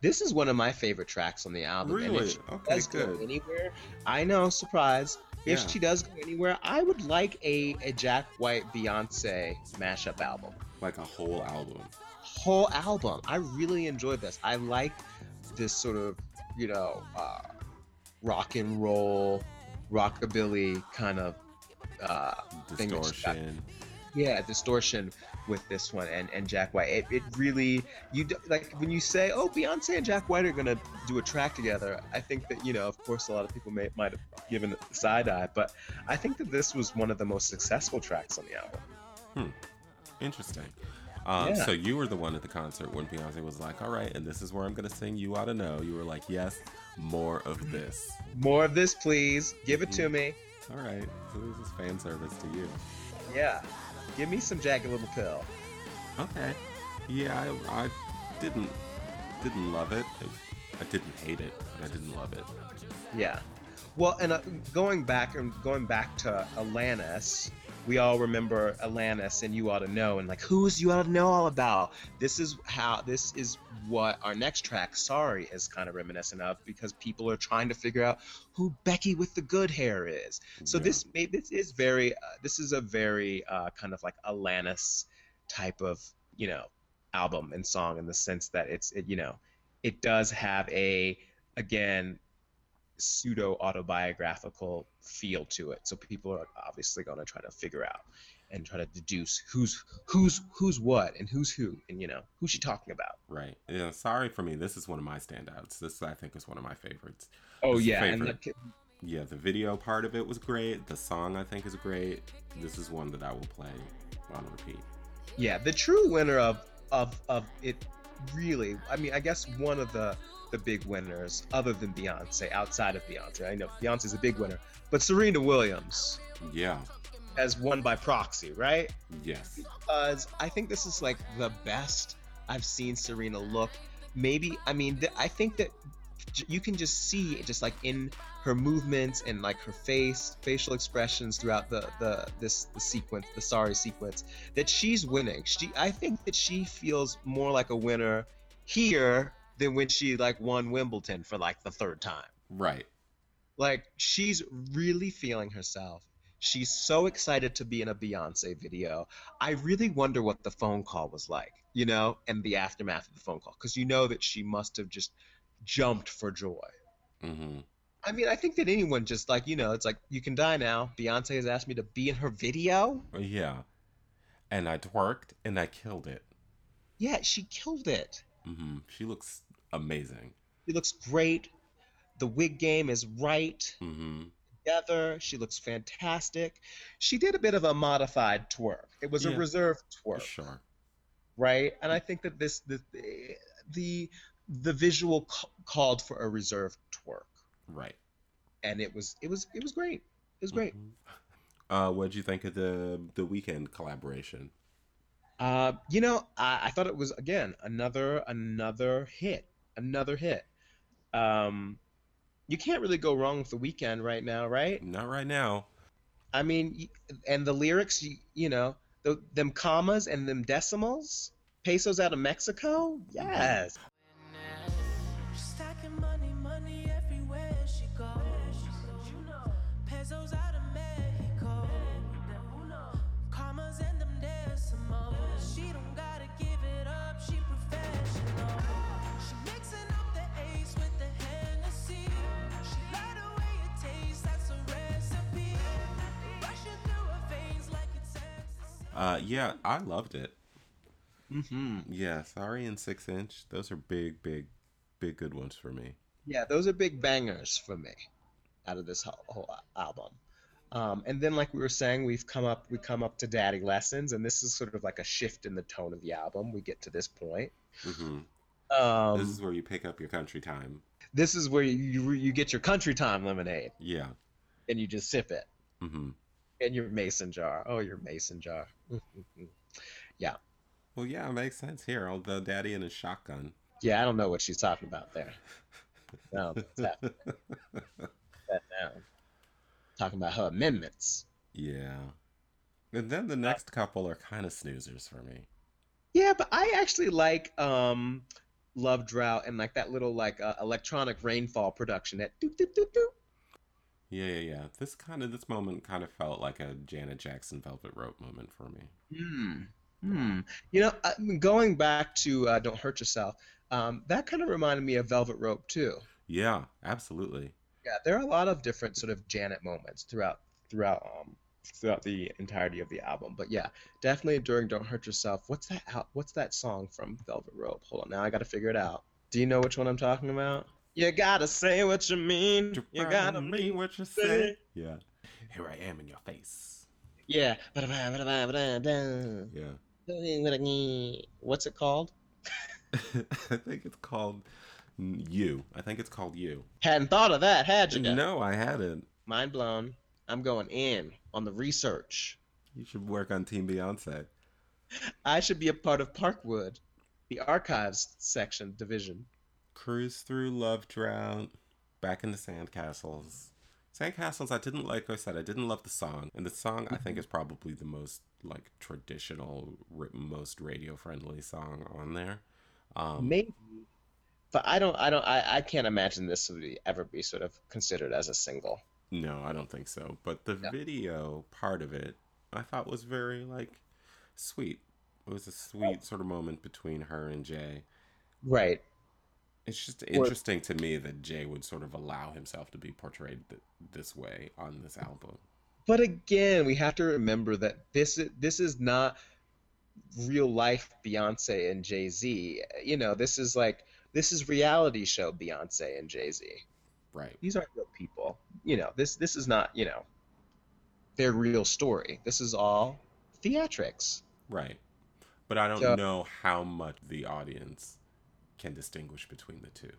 This is one of my favorite tracks on the album. and Really? Okay, does go anywhere. I know, surprise. if Yeah. she does go anywhere, I would like a, a Jack White Beyonce mashup album. Like a whole album. Whole album. I really enjoyed this. I like this sort of, you know, uh, rock and roll, rockabilly kind of uh, Distortion. yeah distortion with this one and and jack white it, it really you d- like when you say oh beyonce and jack white are gonna do a track together i think that you know of course a lot of people may might have given it the side eye but i think that this was one of the most successful tracks on the album Interesting. Um, Yeah. So you were the one at the concert when Beyonce was like, "All right, and this is where I'm gonna sing. You ought to know." You were like, "Yes, more of this." more of this please give it to me All right, so this is fan service to you. yeah give me some jagged little pill Okay. Yeah, I, I didn't didn't love it. I didn't hate it, but I didn't love it. Yeah. Well, and uh, going back and going back to Alanis, we all remember Alanis, and you ought to know, and like, who's you ought to know all about? This is how. This is what our next track, "Sorry," is kind of reminiscent of, because people are trying to figure out who Becky with the good hair is. So Yeah. this may this is very. Uh, this is a very uh, kind of like Alanis type of you know album and song in the sense that it's it, you know it does have a again pseudo autobiographical feel to it. So people are obviously going to try to figure out and try to deduce who's who's who's what and who's who and you know who's she talking about. Right. Yeah. Sorry for me. This is one of my standouts. This I think is one of my favorites. Oh This is yeah, and favorite. Yeah, the video part of it was great. The song I think is great. This is one that I will play on repeat. yeah, the true winner of of of it really. I mean, I guess one of the the big winners other than Beyonce, outside of Beyonce. I know Beyonce's a big winner, but Serena Williams Yeah. has won by proxy, right? Yes. because I think this is like the best I've seen Serena look. Maybe I mean th- I think that you can just see it just like in her movements and like her face, facial expressions throughout the the this the sequence, the sorry sequence, that she's winning. She I think that she feels more like a winner here than when she like won Wimbledon for like the third time. Right. Like she's really feeling herself. She's so excited to be in a Beyonce video. I really wonder what the phone call was like, you know, and the aftermath of the phone call, because you know that she must have just jumped for joy. Mm-hmm. I mean, I think that anyone just like, you know, it's like, you can die now. Beyonce has asked me to be in her video. Yeah. And I twerked and I killed it. Yeah, she killed it. Mm-hmm. She looks amazing. She looks great. The wig game is right. Mm-hmm. together. She looks fantastic. She did a bit of a modified twerk. It was Yeah. a reserved twerk, Sure. right? And I think that this the the the visual ca- called for a reserved twerk, Right. and it was it was it was great. It was great. Mhm. Uh, what'd you think of the the weekend collaboration? Uh, you know, I, I thought it was again another another hit, another hit. Um, you can't really go wrong with the weekend right now, right? Not right now. I mean, and the lyrics, you, you know, the, them commas and them decimals, pesos out of Mexico. Yes. Uh, yeah, I loved it. Mm-hmm. Yeah, sorry and six inch. Those are big, big, big good ones for me. Yeah, those are big bangers for me out of this whole, whole album. Um, and then, like we were saying, we've come up we come up to Daddy Lessons, and this is sort of like a shift in the tone of the album. We get to this point. hmm Um, this is where you pick up your country time. this is where you, you you get your country time lemonade, Yeah. and you just sip it hmm in your mason jar. Oh, your mason jar. Yeah. Well, yeah, it makes sense here. Although daddy and his shotgun. Yeah, I don't know what she's talking about there. No, *laughs* that down. Talking about her amendments. yeah. And then the next couple are kind of snoozers for me. Yeah, but I actually like um, Love Drought and like that little like uh, electronic rainfall production. That doop doop doop doop. Yeah, yeah, yeah. This kind of this moment kind of felt like a Janet Jackson Velvet Rope moment for me. Hmm. Hmm. You know, going back to uh, "Don't Hurt Yourself," um, that kind of reminded me of Velvet Rope too. Yeah, absolutely. Yeah, there are a lot of different sort of Janet moments throughout throughout um throughout the entirety of the album. But yeah, definitely during "Don't Hurt Yourself." What's that? What's that song from Velvet Rope? Hold on, now I got to figure it out. Do you know which one I'm talking about? You gotta say what you mean. You gotta mean mean what you say. say. Yeah. Here I am in your face. Yeah. Yeah. What's it called? *laughs* I think it's called You. I think it's called You. Hadn't thought of that, had you? No, I hadn't. Mind blown. I'm going in on the research. You should work on Team Beyonce. I should be a part of Parkwood, the archives section division. Cruise through Love Drought, back in the Sandcastles. Sandcastles, I didn't like. I said I didn't love the song, and the song I think is probably the most like traditional, most radio friendly song on there. Um, Maybe, but I don't. I don't. I, I can't imagine this would be, ever be sort of considered as a single. No, I don't think so. But the Yeah. video part of it, I thought was very like sweet. It was a sweet sort of moment between her and Jay. Right. It's just interesting to me that Jay would sort of allow himself to be portrayed th- this way on this album. But again, we have to remember that this is this is not real life Beyonce and Jay Z. You know, this is like this is reality show Beyonce and Jay Z. Right. These aren't real people. You know, this this is not you know their real story. This is all theatrics. Right. But I don't So- know how much the audience can distinguish between the two.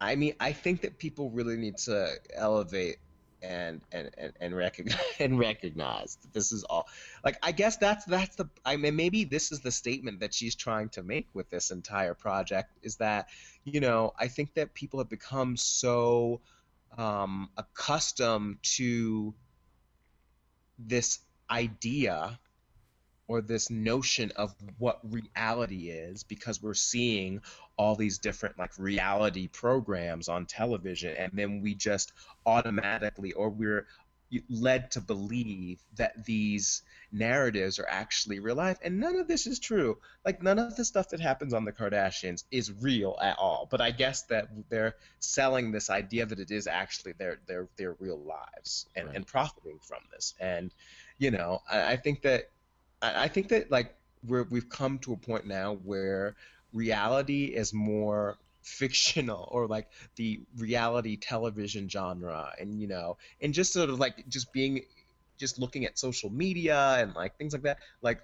I mean, I think that people really need to elevate and and and, and recognize *laughs* and recognize that this is all like I guess that's that's the I mean maybe this is the statement that she's trying to make with this entire project is that you know I think that people have become so um, accustomed to this idea or this notion of what reality is because we're seeing all these different like reality programs on television and then we just automatically or we're led to believe that these narratives are actually real life. And none of this is true. Like none of the stuff that happens on the kardashians is real at all. But i guess that they're selling this idea that it is actually their their their real lives and, Right. and profiting from this. And you know i, I think that I, I think that like we're we've come to a point now where reality is more fictional *laughs* or like the reality television genre and you know and just sort of like just being just looking at social media and like things like that like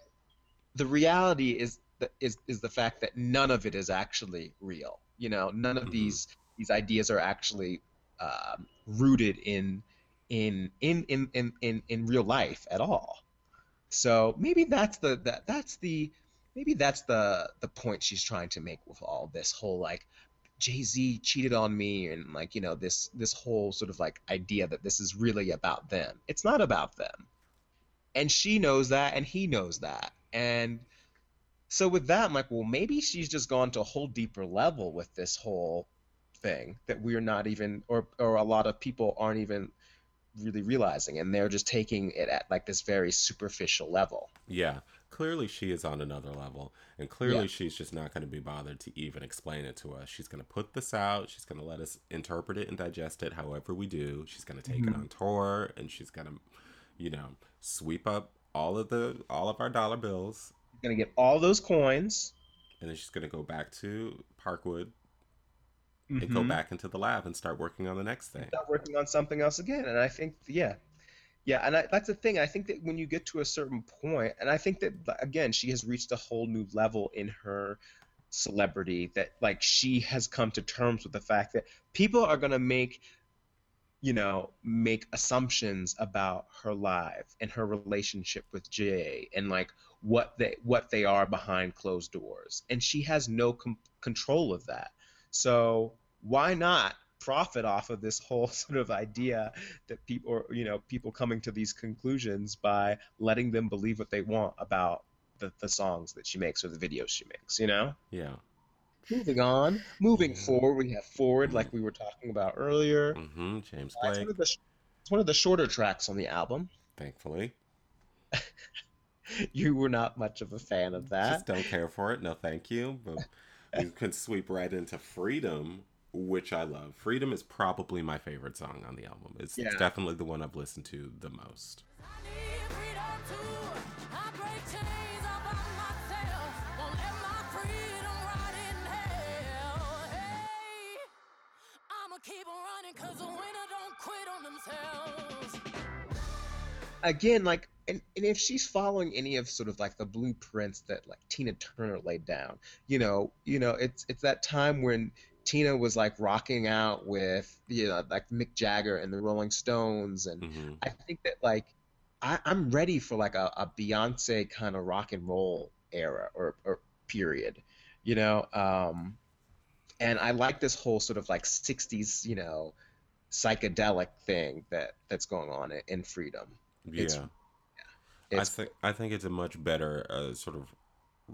the reality is the, is is the fact that none of it is actually real you know none of Mhm. these these ideas are actually um, rooted in in in in in in, in real life at all so maybe that's the that, that's the maybe that's the the point she's trying to make with all this whole like Jay-Z cheated on me and like you know this this whole sort of like idea that this is really about them. It's not about them. And she knows that and he knows that. And so with that I'm like well maybe she's just gone to a whole deeper level with this whole thing that we're not even or or a lot of people aren't even really realizing and they're just taking it at like this very superficial level. Yeah. Clearly she is on another level. And clearly Yeah. she's just not going to be bothered to even explain it to us. She's going to put this out. She's going to let us interpret it and digest it however we do. She's going to take it on tour and she's going to, you know, sweep up all of the all of our dollar bills Gonna get all those coins and then she's going to go back to Parkwood and go Mhm. back into the lab and start working on the next thing. start working on something else again. And I think, yeah, yeah, and I, that's the thing. I think that when you get to a certain point, and I think that again, she has reached a whole new level in her celebrity. That like she has come to terms with the fact that people are gonna make, you know, make assumptions about her life and her relationship with Jay and like what they what they are behind closed doors, and she has no com- control of that. So why not profit off of this whole *laughs* sort of idea that people or you know people coming to these conclusions by letting them believe what they want about the, the songs that she makes or the videos she makes you know Yeah. moving on moving Yeah. forward we have forward like we were talking about earlier Mhm. James Blake. one of the It's one of the shorter tracks on the album. Thankfully. *laughs* You were not much of a fan of that. Just don't care for it. No, thank you. But we *laughs* can sweep right into Freedom, which I love. Freedom is probably my favorite song on the album. It's Yeah. definitely the one I've listened to the most. I need freedom too. I break chains all by myself. Won't let my freedom rot in hell. Hey, I'ma keep on running 'cause the winner don't quit on themselves. again like and, and if she's following any of sort of like the blueprints that like tina turner laid down you know you know it's it's that time when tina was like rocking out with you know like mick jagger and the rolling stones and hmm i think that like I, i'm ready for like a, a beyonce kind of rock and roll era or, or period you know um and i like this whole sort of like 60s you know psychedelic thing that that's going on in, in freedom Yeah. It's- I it's think I think it's a much better uh, sort of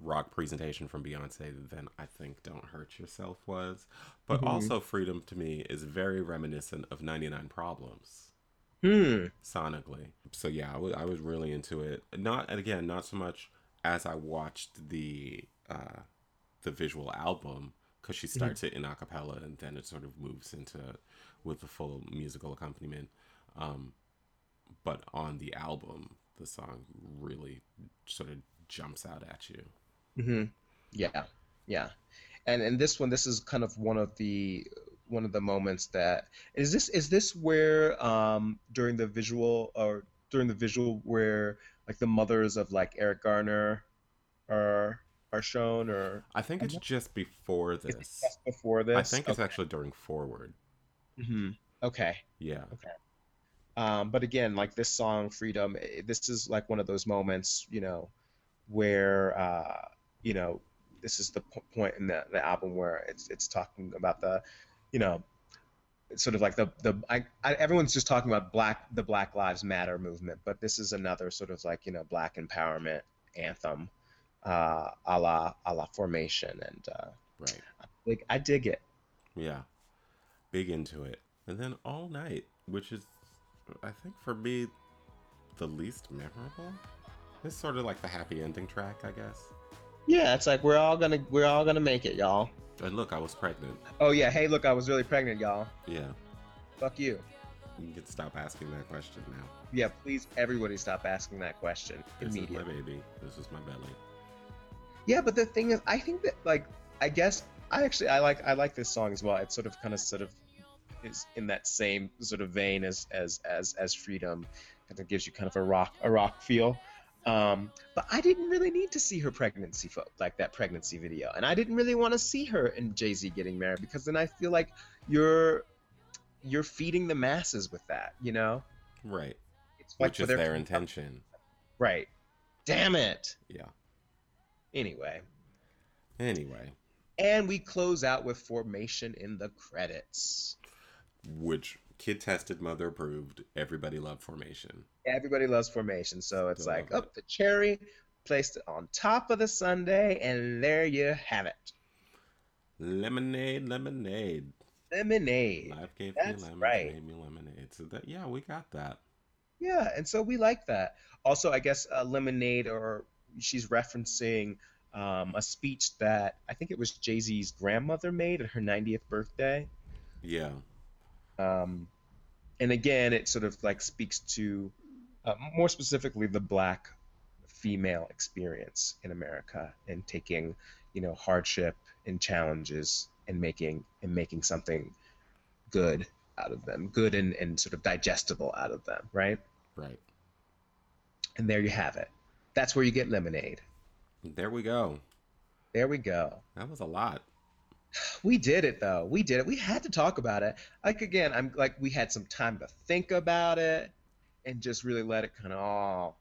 rock presentation from Beyonce than I think "Don't Hurt Yourself" was. But Mhm. also, "Freedom" to me is very reminiscent of "99 Problems" hmm sonically. So yeah, I was I was really into it. Not and again, not so much as I watched the uh, the visual album because she starts it in a cappella and then it sort of moves into with the full musical accompaniment. Um, but on the album, the song really sort of jumps out at you. Hmm Yeah, yeah, and and this one, this is kind of one of the one of the moments that is this is this where um during the visual or during the visual where like the mothers of like Eric Garner are are shown or I think it's just before this. just before this? I think it's actually during Forward. Mm-hmm. Okay. Yeah. Okay. Um, but again, like this song, Freedom, eh, this is like one of those moments, you know, where, uh, you know, this is the po- point in the, the album where it's it's talking about the, you know, it's sort of like the the I, I, everyone's just talking about black the Black Lives Matter movement, but this is another sort of like you know black empowerment anthem, uh, a la a la Formation, and uh, Right. like I dig it. Yeah. Big into it. And then All Night, which is, I think for me, the least memorable. It's sort of like the happy ending track, I guess. Yeah, it's like we're all gonna we're all gonna make it, y'all. And look, I was pregnant. Oh yeah, hey look, I was really pregnant, y'all. Yeah. Fuck you. You can stop asking that question now. Yeah, please, everybody, stop asking that question This is my baby. This is my belly. Yeah, but the thing is, I think that like, I guess I actually I like I like this song as well. It's sort of kind of sort of is in that same sort of vein as as as as Freedom. Kind of gives you kind of a rock a rock feel. Um, but I didn't really need to see her pregnancy fo- like that pregnancy video, and I didn't really want to see her and Jay Z getting married because then I feel like you're you're feeding the masses with that, you know. Right. It's like Which is their- their intention. Right. Damn it. Yeah. Anyway. Anyway, And we close out with formation in the credits. which kid tested, mother approved. Everybody loved Formation. Everybody loves formation, so it's Still like, up the cherry, placed it on top of the sundae, and there you have it. Lemonade, lemonade. Lemonade. Life gave That's me lemons, right. made me lemonade. So that yeah, we got that. Yeah, and so we like that. Also, I guess uh, lemonade, or she's referencing um, a speech that I think it was Jay Z's grandmother made at her 90th birthday. Yeah. Um, and again it sort of like speaks to uh, more specifically the black female experience in america and taking you know hardship and challenges and making and making something good out of them good and, and sort of digestible out of them right Right. and there you have it that's where you get lemonade There we go. there we go That was a lot. We did it though. We did it. We had to talk about it. Like again i'm like we had some time to think about it and just really let it kind of all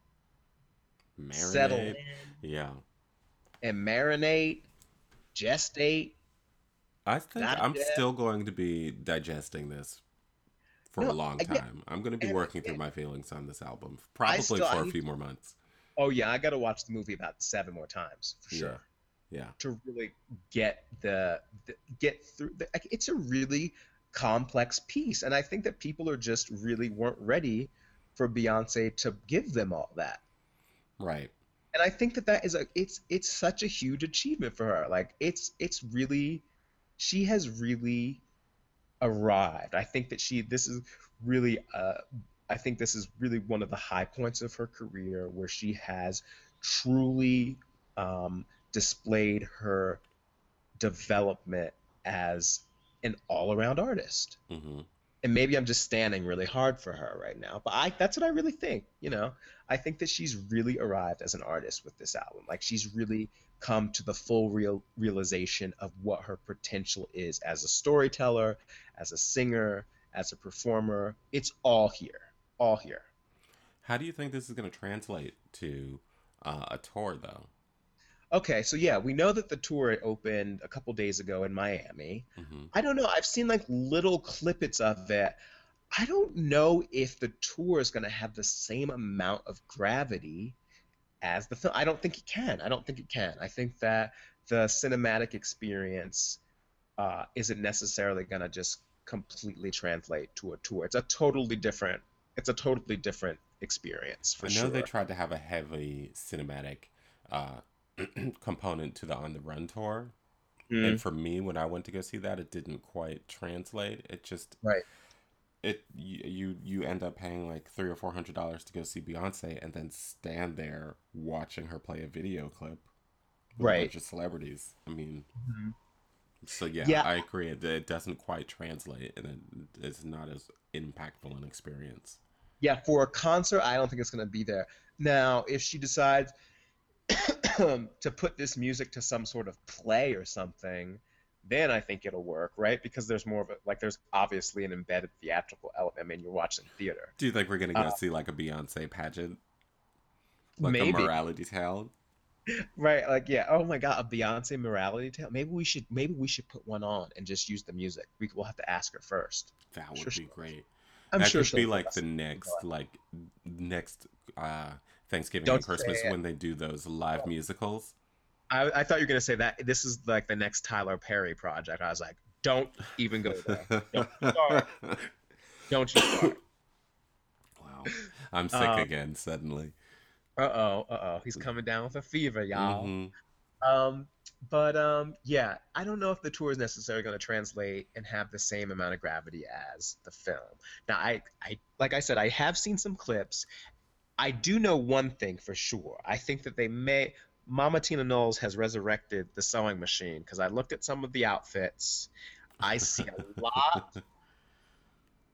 settle in. Yeah. and marinate gestate. I think I'm still going to be digesting this for No, a long time. I'm going to be and working through my feelings on this album, probably still- for I a few more months. oh yeah i gotta watch the movie about seven more times for sure Yeah. to really get the, the get through the, it's a really complex piece. And I think that people are just really weren't ready for Beyonce to give them all that. Right. And I think that that is a it's it's such a huge achievement for her. Like it's it's really she has really arrived. I think that she this is really uh I think this is really one of the high points of her career where she has truly um, displayed her development as an all-around artist. hmm And maybe I'm just standing really hard for her right now, but I that's what I really think, you know. I think that she's really arrived as an artist with this album. Like she's really come to the full real realization of what her potential is as a storyteller, as a singer, as a performer. It's all here. All here. How do you think this is going to translate to uh, a tour, though? Okay, so yeah, we know that the tour opened a couple days ago in Miami. hmm I don't know. I've seen like little clippets of it. I don't know if the tour is going to have the same amount of gravity as the film. I don't think it can. I don't think it can. I think that the cinematic experience uh, isn't necessarily going to just completely translate to a tour. It's a totally different. It's a totally different experience for I know sure. they tried to have a heavy cinematic uh, *clears throat* component to the On the Run tour. Mm, And for me, when I went to go see that, it didn't quite translate. It just right. it you you, end up paying like three or four hundred dollars to go see Beyonce, and then stand there watching her play a video clip with a Right. bunch of celebrities. I mean, Mhm. so yeah, Yeah. I agree it doesn't quite translate, and it, it's not as impactful an experience. Yeah, for a concert, I don't think it's going to be there. Now, if she decides to put this music to some sort of play or something, then I think it'll work, right? Because there's more of a like there's obviously an embedded theatrical element. I mean, you're watching theater. Do you think we're gonna go Uh, see like a Beyonce pageant, like a Maybe. morality tale? *laughs* Right, like yeah. Oh my God, a Beyonce morality tale. Maybe we should maybe we should put one on and just use the music. We will have to ask her first. That would Sure be great. I'm that sure could be like the next like next uh Thanksgiving Don't and Christmas when they do those live musicals. I, I thought you were gonna say that this is like the next Tyler Perry project. I was like, don't even go there. Don't you start. *laughs* Don't you start. wow. I'm sick Um, again suddenly. Uh oh, uh oh. He's coming down with a fever, y'all. Mhm. Um, but um, yeah, I don't know if the tour is necessarily going to translate and have the same amount of gravity as the film. Now, I, I, like I said, I have seen some clips. I do know one thing for sure. I think that they may. Mama Tina Knowles has resurrected the sewing machine because I looked at some of the outfits. I see a *laughs* lot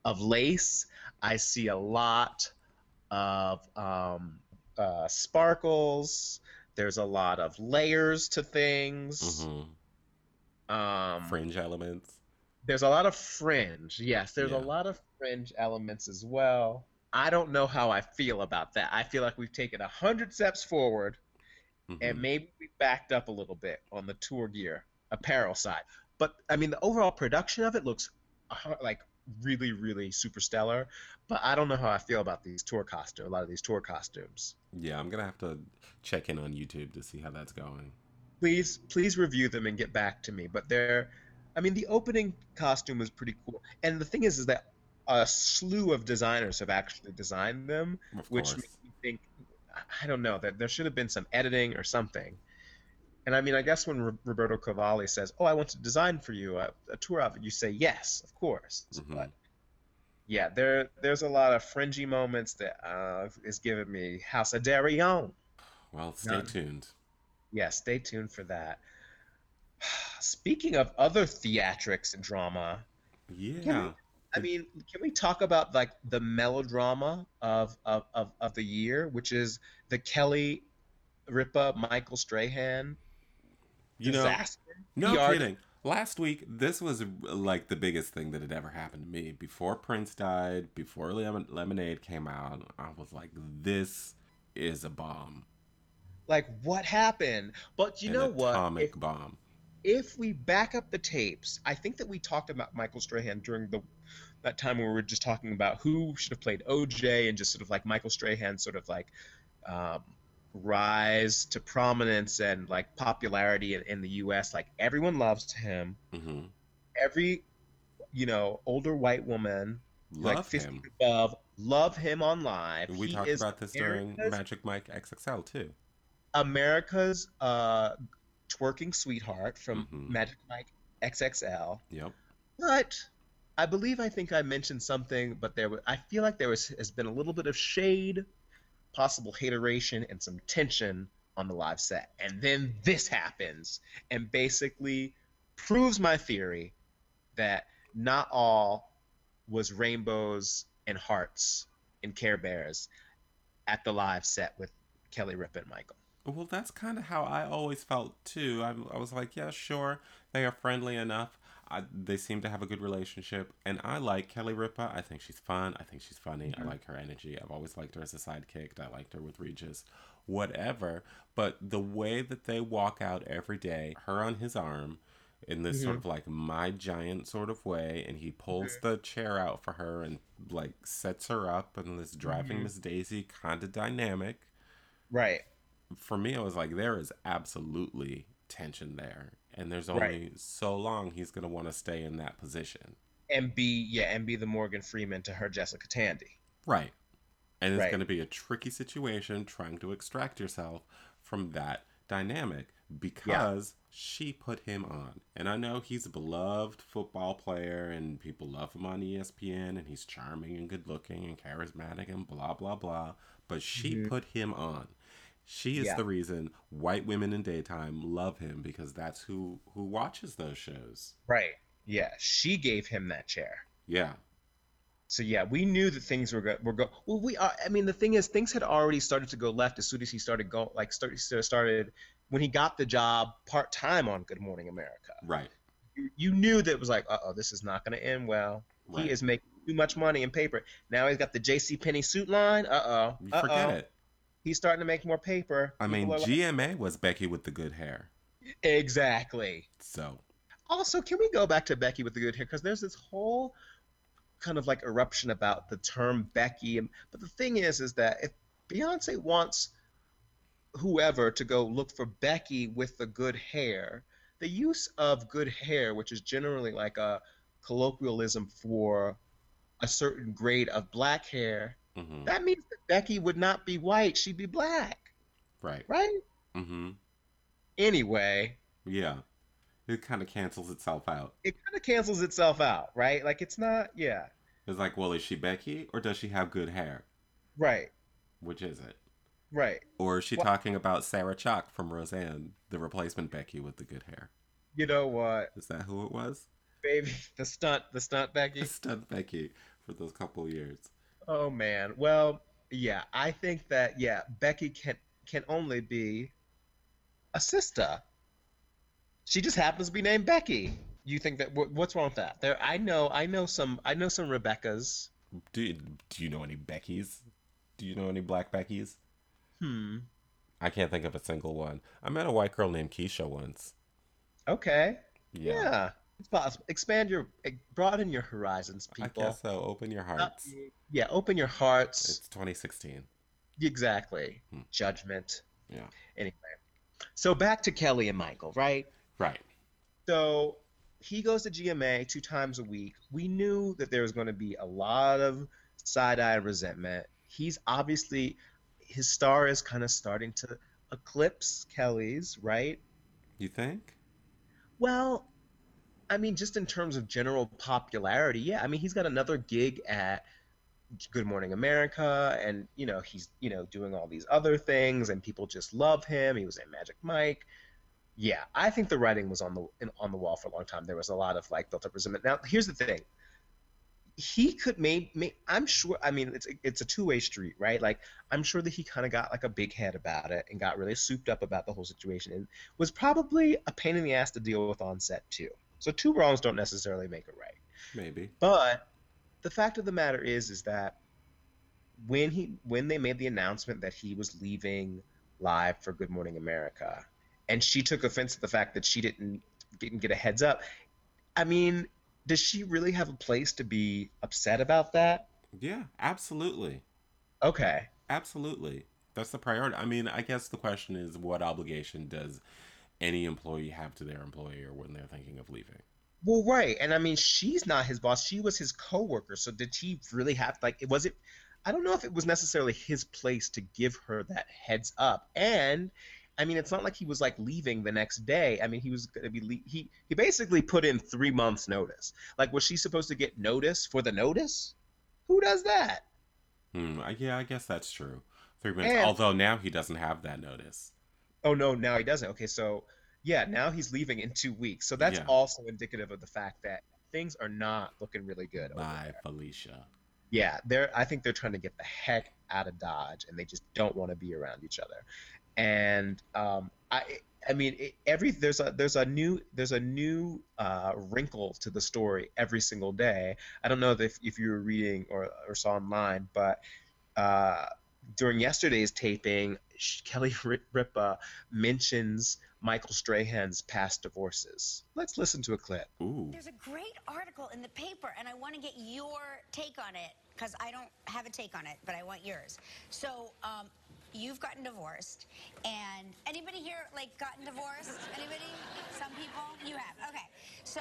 of lace. I see a lot of um, uh, sparkles. There's a lot of layers to things. Mhm. Um, Fringe elements. there's a lot of fringe. Yes, there's Yeah. a lot of fringe elements as well. I don't know how I feel about that. I feel like we've taken a hundred steps forward and Mhm. maybe we backed up a little bit on the tour gear apparel side. But I mean, the overall production of it looks uh, like really, really super stellar. But I don't know how I feel about these tour costumes. A lot of these tour costumes. Yeah, I'm gonna have to check in on YouTube to see how that's going. Please, please review them and get back to me. But they're, I mean, the opening costume was pretty cool. And the thing is, is that a slew of designers have actually designed them. Of which makes me think I don't know that there should have been some editing or something. And I mean, I guess when Ro- Roberto Cavalli says, "Oh, I want to design for you a, a tour it, you say, "Yes, of course." Mhm. But yeah, there there's a lot of fringy moments that uh, is giving me House of Darion. Well, stay None. tuned. Yeah, stay tuned for that. *sighs* Speaking of other theatrics and drama, Yeah. I mean, can we talk about like the melodrama of of, of, of the year, which is the Kelly Ripa Michael Strahan You know, no kidding. Last week, this was like the biggest thing that had ever happened to me. Before Prince died, before Lemon- Lemonade came out, I was like, this is a bomb. Like what happened? But you An know what? Atomic If, bomb. if we back up the tapes, I think that we talked about Michael Strahan during the that time when we were just talking about who should have played OJ and just sort of like Michael Strahan sort of like um, rise to prominence and like popularity in, in the U.S. Like everyone loves him. hmm every you know, older white woman, like Love 50 him. above, love him on live. We He talked about this during Magic Mike XXL too. America's uh, twerking sweetheart from Mhm. Magic Mike XXL. Yep. But I believe I think I mentioned something, but there I feel like there was has been a little bit of shade, possible hateration, and some tension on the live set. And then this happens and basically proves my theory that not all was rainbows and hearts and Care Bears at the live set with Kelly Ripa and Michael. Well, that's kind of how I always felt too. I, I was like, yeah, sure, they are friendly enough. I, they seem to have a good relationship, and I like Kelly Ripa. I think she's fun. I think she's funny. I mm-hmm. like her energy. I've always liked her as a sidekick. I liked her with Regis, whatever. But the way that they walk out every day, her on his arm, in this sort mm-hmm. of like my giant sort of way, and he pulls the chair out for her and like sets her up, and this driving mm-hmm. Miss Daisy kind of dynamic Right. for me, I was like, there is absolutely tension there, and there's only Right. so long he's gonna want to stay in that position, And be yeah, and be the Morgan Freeman to her Jessica Tandy. right? And it's Right. gonna be a tricky situation trying to extract yourself from that dynamic because she put him on, and I know he's a beloved football player, and people love him on ESPN, and he's charming and good looking and charismatic and blah blah blah. But she mm-hmm. put him on. She is. Yeah. the reason white women in daytime love him because that's who who watches those shows. Right. Yeah, she gave him that chair. Yeah. So yeah, we knew that things were go were go. Well, we are. I mean, the thing is, things had already started to go left as soon as he started going. Like started started when he got the job part time on Good Morning America. Right. You, you knew that it was like, uh oh, this is not going to end well. Right. He is making too much money in paper. Now he's got the J.C. Penney suit line. Uh oh. Forget it. He's starting to make more paper. I mean, are like- GMA was Becky with the good hair. exactly. So, Also, can we go back to Becky with the good hair? Because there's this whole kind of like eruption about the term Becky. But the thing is, is that if Beyonce wants whoever to go look for Becky with the good hair, the use of good hair, which is generally like a colloquialism for a certain grade of black hair, hmm that means that Becky would not be white, she'd be black, right. right? Mm-hmm. Anyway, Yeah. It kind of cancels itself out. it kind of cancels itself out, right? Like it's not, yeah, It's like, well, is she Becky or does she have good hair? right, Which is it? right. Or is she Well- talking about Sarah Chalk from Roseanne, the replacement Becky with the good hair? You know what, Is that who it was? baby? *laughs* The stunt, the stunt, Becky. The stunt Becky for those couple years. Oh man. Well, yeah, I think that yeah, Becky can can only be a sister. She just happens to be named Becky. You think that what's wrong with that? There, I know, I know some, I know some Rebecca's. Do you, do you know any Beckys? Do you know any black Beckys? Hmm. I can't think of a single one. I met a white girl named Keisha once. Okay. Yeah. Yeah. It's possible. Expand your, broaden your horizons, people. I guess so. Open your Uh, hearts. yeah, open your hearts. It's 2016. Exactly. Hmm. Judgment. Yeah. Anyway, so back to Kelly and Michael, right? Right. So he goes to GMA two times a week. We knew that there was going to be a lot of side eye resentment. He's obviously, his star is kind of starting to eclipse Kelly's, right? You think? Well, I mean, just in terms of general popularity, yeah. I mean, he's got another gig at Good Morning America, and you know, he's you know doing all these other things, and people just love him. He was in Magic Mike. Yeah, I think the writing was on the on the wall for a long time. There was a lot of like built up resentment. Now, here's the thing. He could make I'm sure. I mean, it's it's a two way street, right? Like, I'm sure that he kind of got like a big head about it and got really souped up about the whole situation, and was probably a pain in the ass to deal with on set too. So two wrongs don't necessarily make it right. Maybe. But the fact of the matter is, is that when he when they made the announcement that he was leaving live for Good Morning America, and she took offense at the fact that she didn't didn't get a heads up. I mean, does she really have a place to be upset about that? Yeah, absolutely. Okay. Absolutely. That's the priority. I mean, I guess the question is what obligation does any employee have to their employer when they're thinking of leaving? Well, right, and I mean, she's not his boss. She was his coworker. So did he really have like? It? Was it? I don't know if it was necessarily his place to give her that heads up. And I mean, it's not like he was like leaving the next day. I mean, he was gonna be le- he he basically put in three months notice. Like, was she supposed to get notice for the notice? Who does that? Hmm, I- yeah, I guess that's true. Three minutes. And- Although now he doesn't have that notice. Oh no, now he doesn't. Okay, so yeah, now he's leaving in two weeks. So that's Yeah. also indicative of the fact that things are not looking really good. over Bye. Felicia. Yeah, they're. I think they're trying to get the heck out of Dodge, and they just don't want to be around each other. And um, I, I mean, it, every there's a there's a new there's a new uh, wrinkle to the story every single day. I don't know if if you were reading or or saw online, but uh, during yesterday's taping, Kelly *laughs* Ripa mentions Michael Strahan's past divorces. Let's listen to a clip. Ooh. There's a great article in the paper, and I want to get your take on it because I don't have a take on it, but I want yours. So, um, you've gotten divorced, and anybody here like gotten divorced? Anybody? Some people? You have. Okay. So.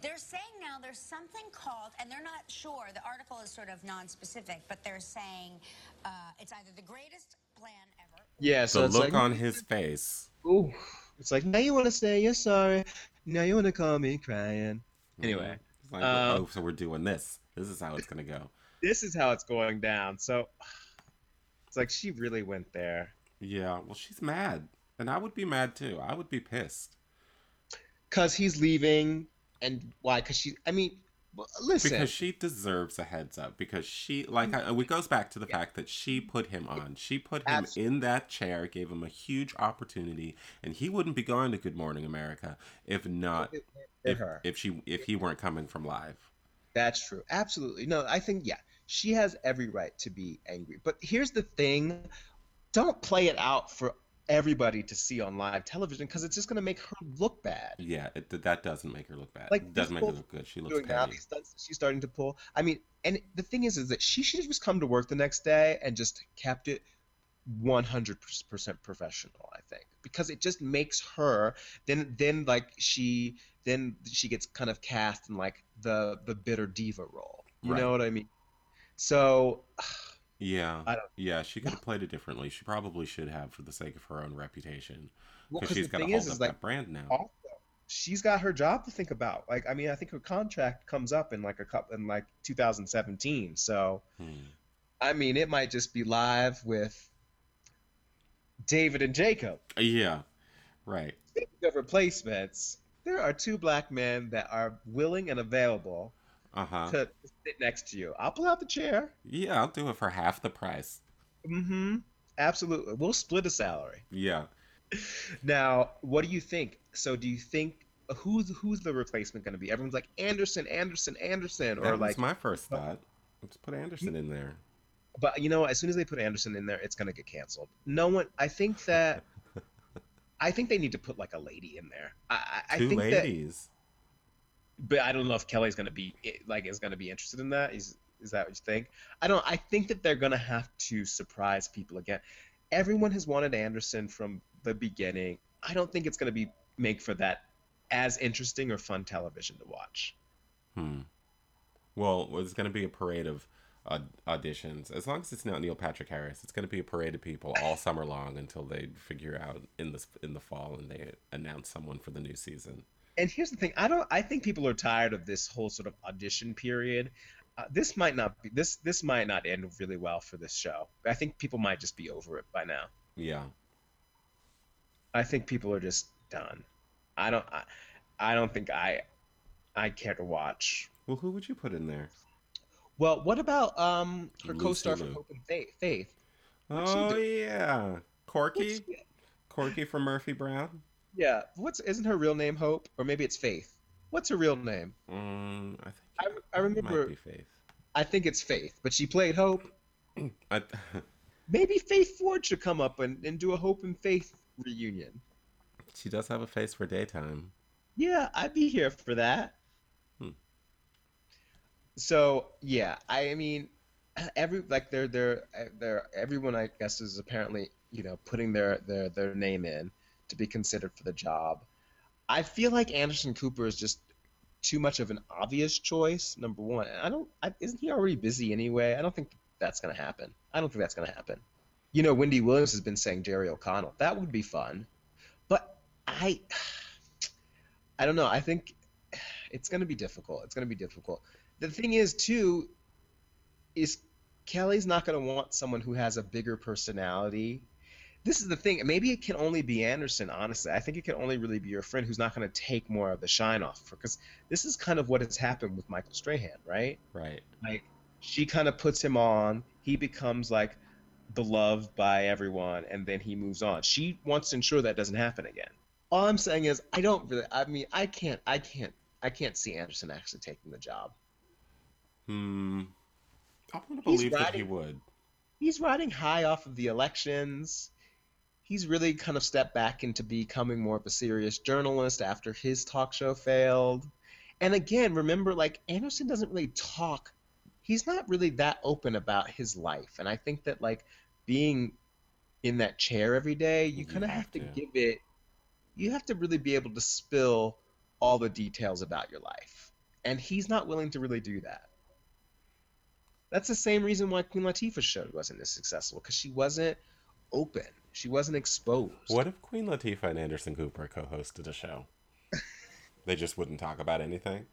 They're saying now there's something called, and they're not sure. The article is sort of non-specific, but they're saying uh, it's either the greatest plan ever. Yeah, so the look like, on his face. Ooh. It's like now you want to say you're sorry. Now you want to call me crying. Anyway, Mhm. Like, oh, so we're doing this. This is how it's gonna go. this is how it's going down. So it's like she really went there Yeah. Well, she's mad, and I would be mad too. I would be pissed because he's leaving, and why? Because she. I mean, listen. because she deserves a heads up. Because she, like, I, it goes back to the fact that she put him on. She put him Absolutely. in that chair, gave him a huge opportunity, and he wouldn't be going to Good Morning America if not if, her. if she if he weren't coming from live. That's true. Absolutely. No, I think yeah, she has every right to be angry. But here's the thing: don't play it out for everybody to see on live television because it's just going to make her look bad. Yeah, it, that doesn't make her look bad. Like, it doesn't make her look good. She looks doing now petty. these stunts that she's starting to pull. I mean, and the thing is, is that she should have just come to work the next day and just kept it 100% professional. I think because it just makes her then then like she then she gets kind of cast in like the the bitter diva role. You Right. know what I mean? So Yeah, yeah, she could have played it differently. She probably should have for the sake of her own reputation, well, because 'cause she's got to hold is, up is like that brand now. also she's got her job to think about. Like I mean, I think her contract comes up in like a couple in like 2017. So. Hmm. I mean, it might just be live with David and Jacob. Yeah, right. Speaking of replacements, there are two black men that are willing and available Uh huh. to sit next to you. I'll pull out the chair. Yeah, I'll do it for half the price. Mm-hmm. Absolutely. We'll split a salary. Yeah. *laughs* Now, what do you think? So, do you think who's who's the replacement going to be? Everyone's like Anderson, Anderson, Anderson, or was like. my first thought. Let's put Anderson in there. But you know, as soon as they put Anderson in there, it's going to get canceled. No one. I think that. *laughs* I think they need to put like a lady in there. I, I Two think that ladies. But I don't know if Kelly's gonna be like is gonna be interested in that. Is is that what you think? I don't. I think that they're gonna have to surprise people again. Everyone has wanted Anderson from the beginning. I don't think it's gonna be make for that as interesting or fun television to watch. Hmm. Well, it's going to be a parade of aud- auditions. As long as it's not Neil Patrick Harris, it's going to be a parade of people all summer long until they figure out in the in the fall and they announce someone for the new season. And here's the thing: I don't. I think people are tired of this whole sort of audition period. Uh, this might not be this. This might not end really well for this show. I think people might just be over it by now. Yeah. I think people are just done. I don't. I, I don't think I. I care to watch. Well, who would you put in there? Well, what about um her Lucy co-star from Liu. Hope and Faith? Faith. Oh yeah, Corky. Corky from Murphy Brown. Yeah. What's isn't her real name Hope or maybe it's Faith? What's her real name? Mm, I think I, I remember. be Faith. I think it's Faith, but she played Hope. *clears throat* I, *laughs* Maybe Faith Ford should come up and, and do a Hope and Faith reunion. she does have a face for daytime. Yeah, I'd be here for that. Hmm. So yeah, I mean, *clears throat* every like they're they're they're everyone I guess is apparently you know putting their their their name in to be considered for the job. I feel like Anderson Cooper is just too much of an obvious choice. Number one, I don't. I, isn't he already busy anyway? I don't think that's gonna happen. I don't think that's gonna happen. You know, Wendy Williams has been saying Jerry O'Connell. That would be fun, but I, I don't know. I think it's gonna be difficult. It's gonna be difficult. The thing is, too, is Kelly's not gonna want someone who has a bigger personality this is the thing. Maybe it can only be Anderson, honestly. I think it can only really be your friend who's not going to take more of the shine off. Because this is kind of what has happened with Michael Strahan, right? Right. Like, she kind of puts him on. He becomes like beloved by everyone, and then he moves on. She wants to ensure that doesn't happen again. All I'm saying is, I don't really. I mean, I can't. I can't. I can't see Anderson actually taking the job. Hmm. I want to He's believe that he would. he's riding high off of the elections. He's really kind of stepped back into becoming more of a serious journalist after his talk show failed. And again, remember, like, Anderson doesn't really talk. He's not really that open about his life. And I think that, like, being in that chair every day, you You kind of have have to to. give it, you have to really be able to spill all the details about your life. And he's not willing to really do that. That's the same reason why Queen Latifah's show wasn't as successful because she wasn't open. She wasn't exposed. What if Queen Latifah and Anderson Cooper co-hosted a show? *laughs* they just wouldn't talk about anything.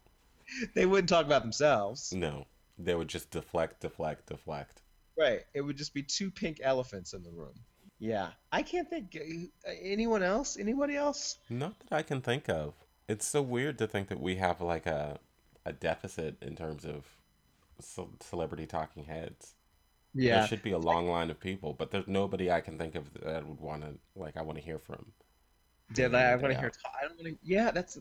They wouldn't talk about themselves. No, they would just deflect, deflect, deflect. Right. It would just be two pink elephants in the room. Yeah. I can't think uh, anyone else. Anybody else? Not that I can think of. It's so weird to think that we have like a a deficit in terms of ce- celebrity talking heads. Yeah, there should be a long line of people, but there's nobody I can think of that I would want to like. I want to hear from. Did I, I want to hear? Talk, I don't want to. Yeah, that's.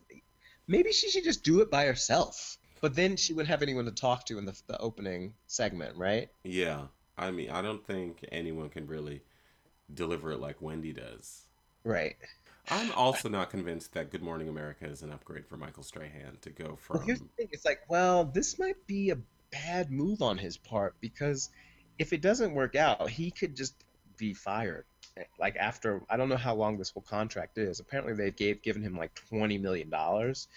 Maybe she should just do it by herself. But then she wouldn't have anyone to talk to in the, the opening segment, right? Yeah, I mean, I don't think anyone can really deliver it like Wendy does. Right. I'm also not convinced that Good Morning America is an upgrade for Michael Strahan to go Well, from. here's the thing. It's like, well, this might be a bad move on his part because if it doesn't work out, he could just be fired. Like after, I don't know how long this whole contract is. Apparently, they gave given him like twenty million dollars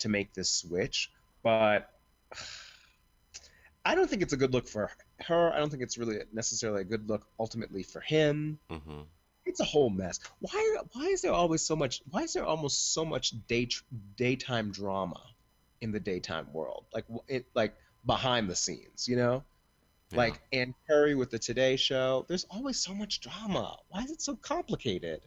to make this switch, but *sighs* I don't think it's a good look for her. I don't think it's really necessarily a good look ultimately for him hmm it's a whole mess. Why why is there always so much why is there almost so much day daytime drama in the daytime world? Like it like behind the scenes, you know? Like Ann Curry with the Today Show. There's always so much drama. Why is it so complicated?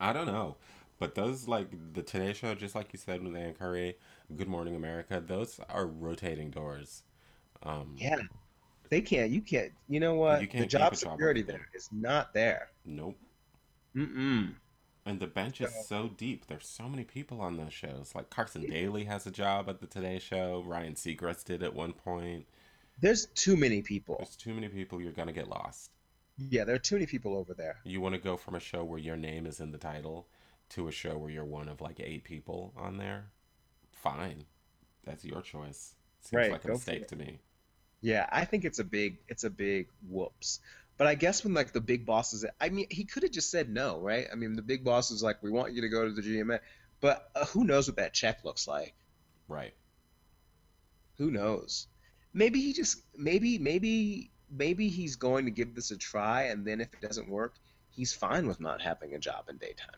I don't know, but those like the Today Show, just like you said with Ann Curry, Good Morning America, those are rotating doors. Um, Yeah. They can't you can't you know what? You the job security there. there is not there. Nope. Mm-mm. And the bench is so deep. There's so many people on those shows. Like Carson Daly has a job at the Today Show. Ryan Seacrest did at one point. There's too many people. There's too many people. You're gonna get lost. Yeah, there are too many people over there. You want to go from a show where your name is in the title to a show where you're one of like eight people on there. Fine, that's your choice. Seems Right, like a mistake to me. Yeah, I think it's a big it's a big whoops. But I guess when like the big bosses, I mean, he could have just said no, right? I mean, the big boss is like, we want you to go to the GMA, but uh, who knows what that check looks like? Right. Who knows? Maybe he just maybe maybe maybe he's going to give this a try, and then if it doesn't work, he's fine with not having a job in daytime.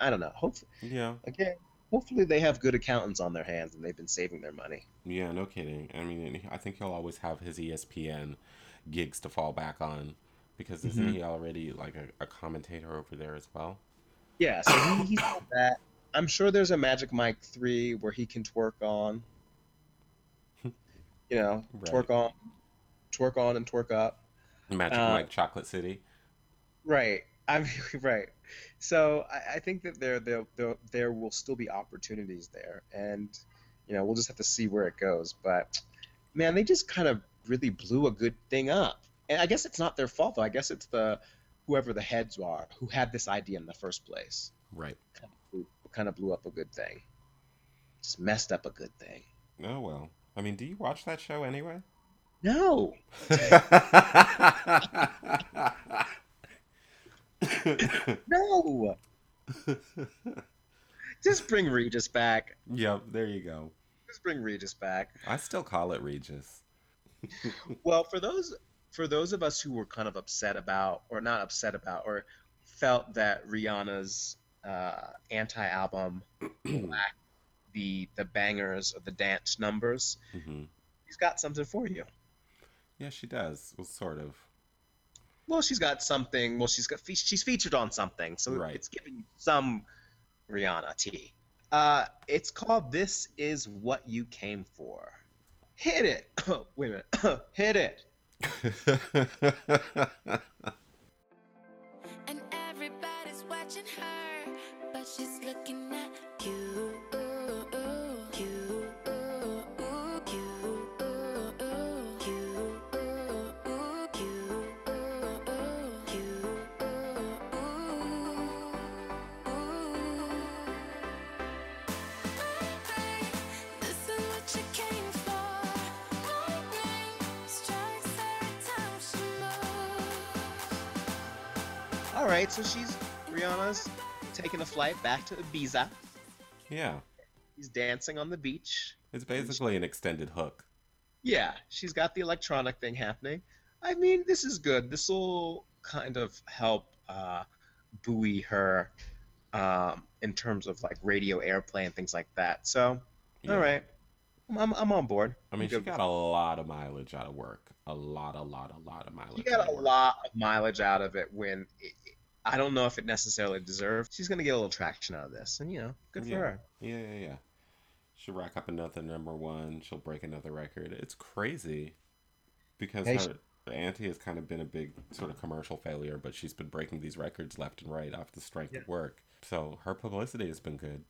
I don't know. Hopefully, Yeah. again, hopefully they have good accountants on their hands and they've been saving their money. Yeah. No kidding. I mean, I think he'll always have his ESPN gigs to fall back on because isn't Mhm. he already like a, a commentator over there as well? Yeah, so he, he's got that. I'm sure there's a Magic Mike 3 where he can twerk on. You know, Right. twerk on, twerk on and twerk up. Magic Uh, Mike Chocolate City. Right. I'm *laughs* right. So I, I think that there, there there there will still be opportunities there, and you know we'll just have to see where it goes. But man, they just kind of really blew a good thing up, and I guess it's not their fault though. I guess it's the whoever the heads are who had this idea in the first place. Right. Who kind of blew up a good thing, just messed up a good thing. Oh well. I mean, do you watch that show anyway? No, *laughs* no. Just bring Regis back. Yep, there you go. Just bring Regis back. I still call it Regis. *laughs* Well, for those for those of us who were kind of upset about, or not upset about, or felt that Rihanna's uh, anti-album *clears throat* lacked the the bangers or the dance numbers, hmm she's got something for you. Yeah, she does. Well, sort of. Well, she's got something. Well, she's got fe- she's featured on something, so Right. it's giving some Rihanna tea. Uh, it's called "This Is What You Came For." Hit it. *coughs* Wait a minute. *coughs* Hit it. *laughs* And everybody's watching her, but she's looking All right, so she's Rihanna's taking a flight back to Ibiza. yeah, He's dancing on the beach. it's basically an extended hook. Yeah, she's got the electronic thing happening. I mean, this is good. This will kind of help uh, buoy her um, in terms of like radio airplay and things like that. So, Yeah. all right, I'm, I'm on board. I mean, she got a lot of mileage out of work. A lot, a lot, a lot of mileage. She got out a work. lot of mileage out of it when it, I don't know if it necessarily deserved. She's gonna get a little traction out of this, and you know, good for Yeah. her. Yeah, yeah, yeah. She'll rack up another number one. She'll break another record. It's crazy because Hey, her Anti has kind of been a big sort of commercial failure, but she's been breaking these records left and right off the strength of work. So her publicity has been good.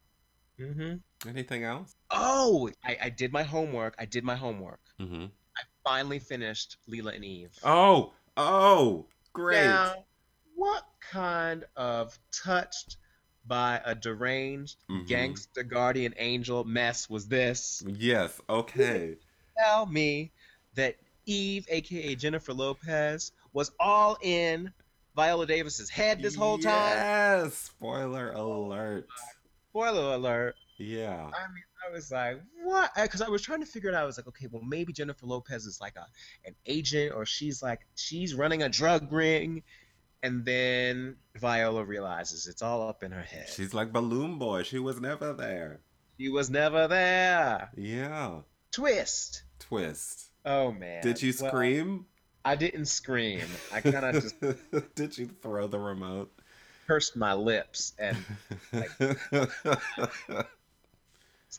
Mm-hmm. Anything else? Oh, I, I did my homework. I did my homework. Mm-hmm. I finally finished Lila and Eve. Oh, oh, great. Now, what kind of touched by a deranged Mhm. gangster guardian angel mess was this? Yes. Okay. Tell me that Eve, aka Jennifer Lopez, was all in Viola Davis's head this whole time. Yes. Spoiler alert. Spoiler alert. Yeah. I mean, I was like, what? Because I was trying to figure it out. I was like, okay, well, maybe Jennifer Lopez is like a an agent, or she's like she's running a drug ring, and then Viola realizes it's all up in her head. She's like Balloon Boy. She was never there. She was never there. Yeah. Twist. Twist. Oh man. Did you Well, scream? I didn't scream. I kind of *laughs* just Did you throw the remote? pursed my lips, and *laughs*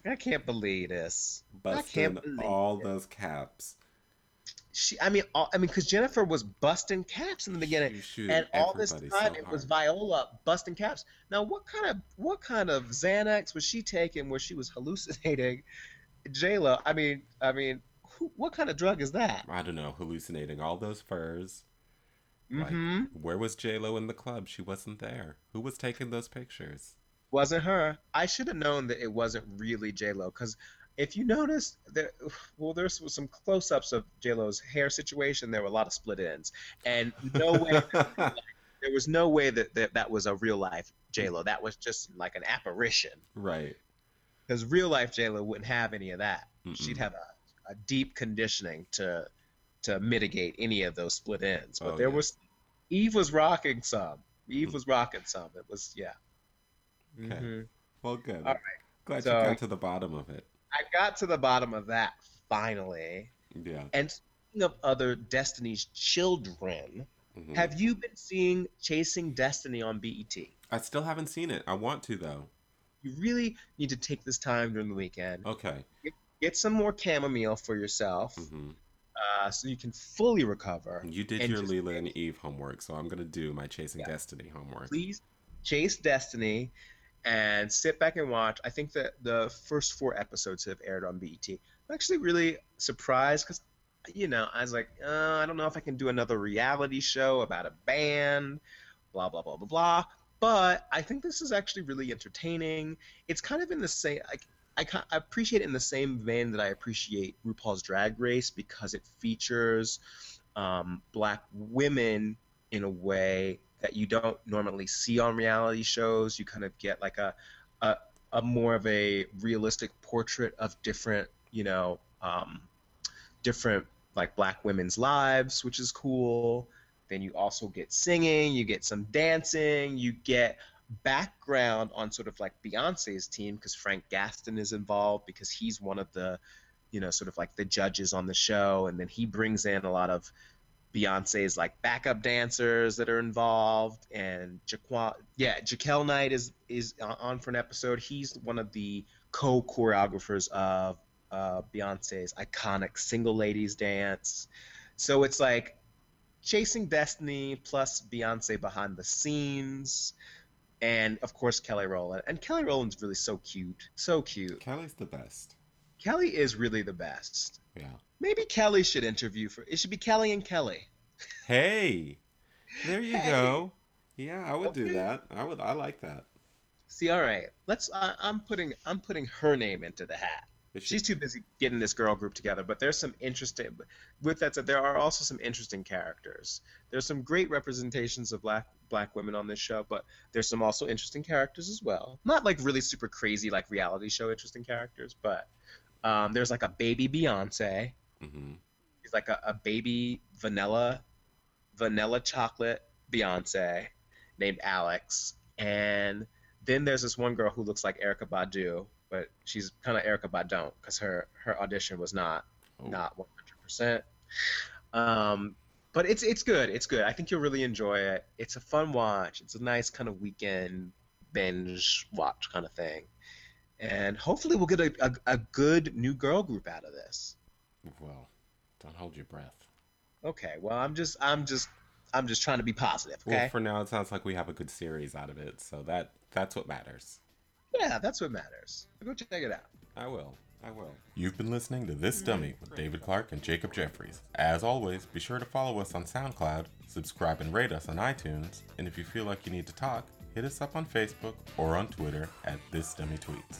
I can't believe this. Busting believe all it. those caps. She, I mean, all, I mean, because Jennifer was busting caps in the beginning. And all this time so it was. Viola busting caps. Now, what kind of what kind of Xanax was she taking where she was hallucinating J Lo? I mean, I mean, who, what kind of drug is that? I don't know, hallucinating all those furs. Like, Mm-hmm. where was J Lo in the club? She wasn't there. Who was taking those pictures? Wasn't her. I should have known that it wasn't really J Lo because if you notice, there, well, there's was some close-ups of J Lo's hair situation. There were a lot of split ends, and no way. *laughs* there was no way that, that that was a real life J Lo. That was just like an apparition. right. because real life J Lo wouldn't have any of that. Mm-mm. She'd have a, a deep conditioning to to mitigate any of those split ends. But Oh, there yeah. was Eve was rocking some. Eve was rocking some. It was yeah. Okay. Mhm. Well, good. All right. Glad So- you got to the bottom of it. I got to the bottom of that finally. Yeah. And speaking of other Destiny's children, Mhm. have you been seeing Chasing Destiny on BET? I still haven't seen it. I want to though. You really need to take this time during the weekend. Okay. Get some more chamomile for yourself, Mm-hmm. uh, so you can fully recover. You did your Lila and Eve homework, so I'm gonna do my Chasing Yeah. Destiny homework. please chase destiny and sit back and watch. I think that the first four episodes have aired on bet i'm actually really surprised because you know i was like uh, i don't know if i can do another reality show about a band blah blah blah blah blah. But i think this is actually really entertaining. It's kind of in the same I, I appreciate it in the same vein that i appreciate rupaul's drag race because it features um, black women in a way that you don't normally see on reality shows. You kind of get like a a, a more of a realistic portrait of different, you know, um, different like black women's lives, which is cool. Then you also get singing, you get some dancing, you get background on sort of like Beyonce's team because Frank Gatson is involved because he's one of the, you know, sort of like the judges on the show, and then he brings in a lot of Beyonce's like backup dancers that are involved, and Jaquan, yeah, Jaquel Knight is is on for an episode. He's one of the co choreographers of uh, Beyonce's iconic Single Ladies dance. So it's like chasing Destiny plus Beyonce behind the scenes, and of course Kelly Rowland. And Kelly Rowland's really so cute, so cute. Kelly's the best. Kelly is really the best. Yeah. Maybe Kelly should interview for. It should be Kelly and Kelly. *laughs* Hey, there you Hey. go. Yeah, I would do that. I would. I like that. See, all right, let's. I, I'm putting. I'm putting her name into the hat. She- She's too busy getting this girl group together. But there's some interesting. With that said, there are also some interesting characters. There's some great representations of black black women on this show, but there's some also interesting characters as well. Not like really super crazy like reality show interesting characters, but um, there's like a baby Beyonce. Mhm. He's like a, a baby vanilla, vanilla chocolate Beyonce named Alex. And then there's this one girl who looks like Erykah Badu, but she's kind of Erykah Badu because her her audition was not Oh. not 100%. Um, but it's it's good. It's good. I think you'll really enjoy it. It's a fun watch. It's a nice kind of weekend binge watch kind of thing. And hopefully we'll get a, a, a good new girl group out of this. Well, don't hold your breath. Okay. Well, I'm just I'm just I'm just trying to be positive. Okay. Well, for now, it sounds like we have a good series out of it, so that that's what matters. yeah, that's what matters. Go check it out. I will. I will. You've been listening to This Dummy with David Clark and Jacob Jeffries. As always, be sure to follow us on SoundCloud, subscribe and rate us on iTunes, and if you feel like you need to talk, hit us up on Facebook or on Twitter at This Dummy Tweets.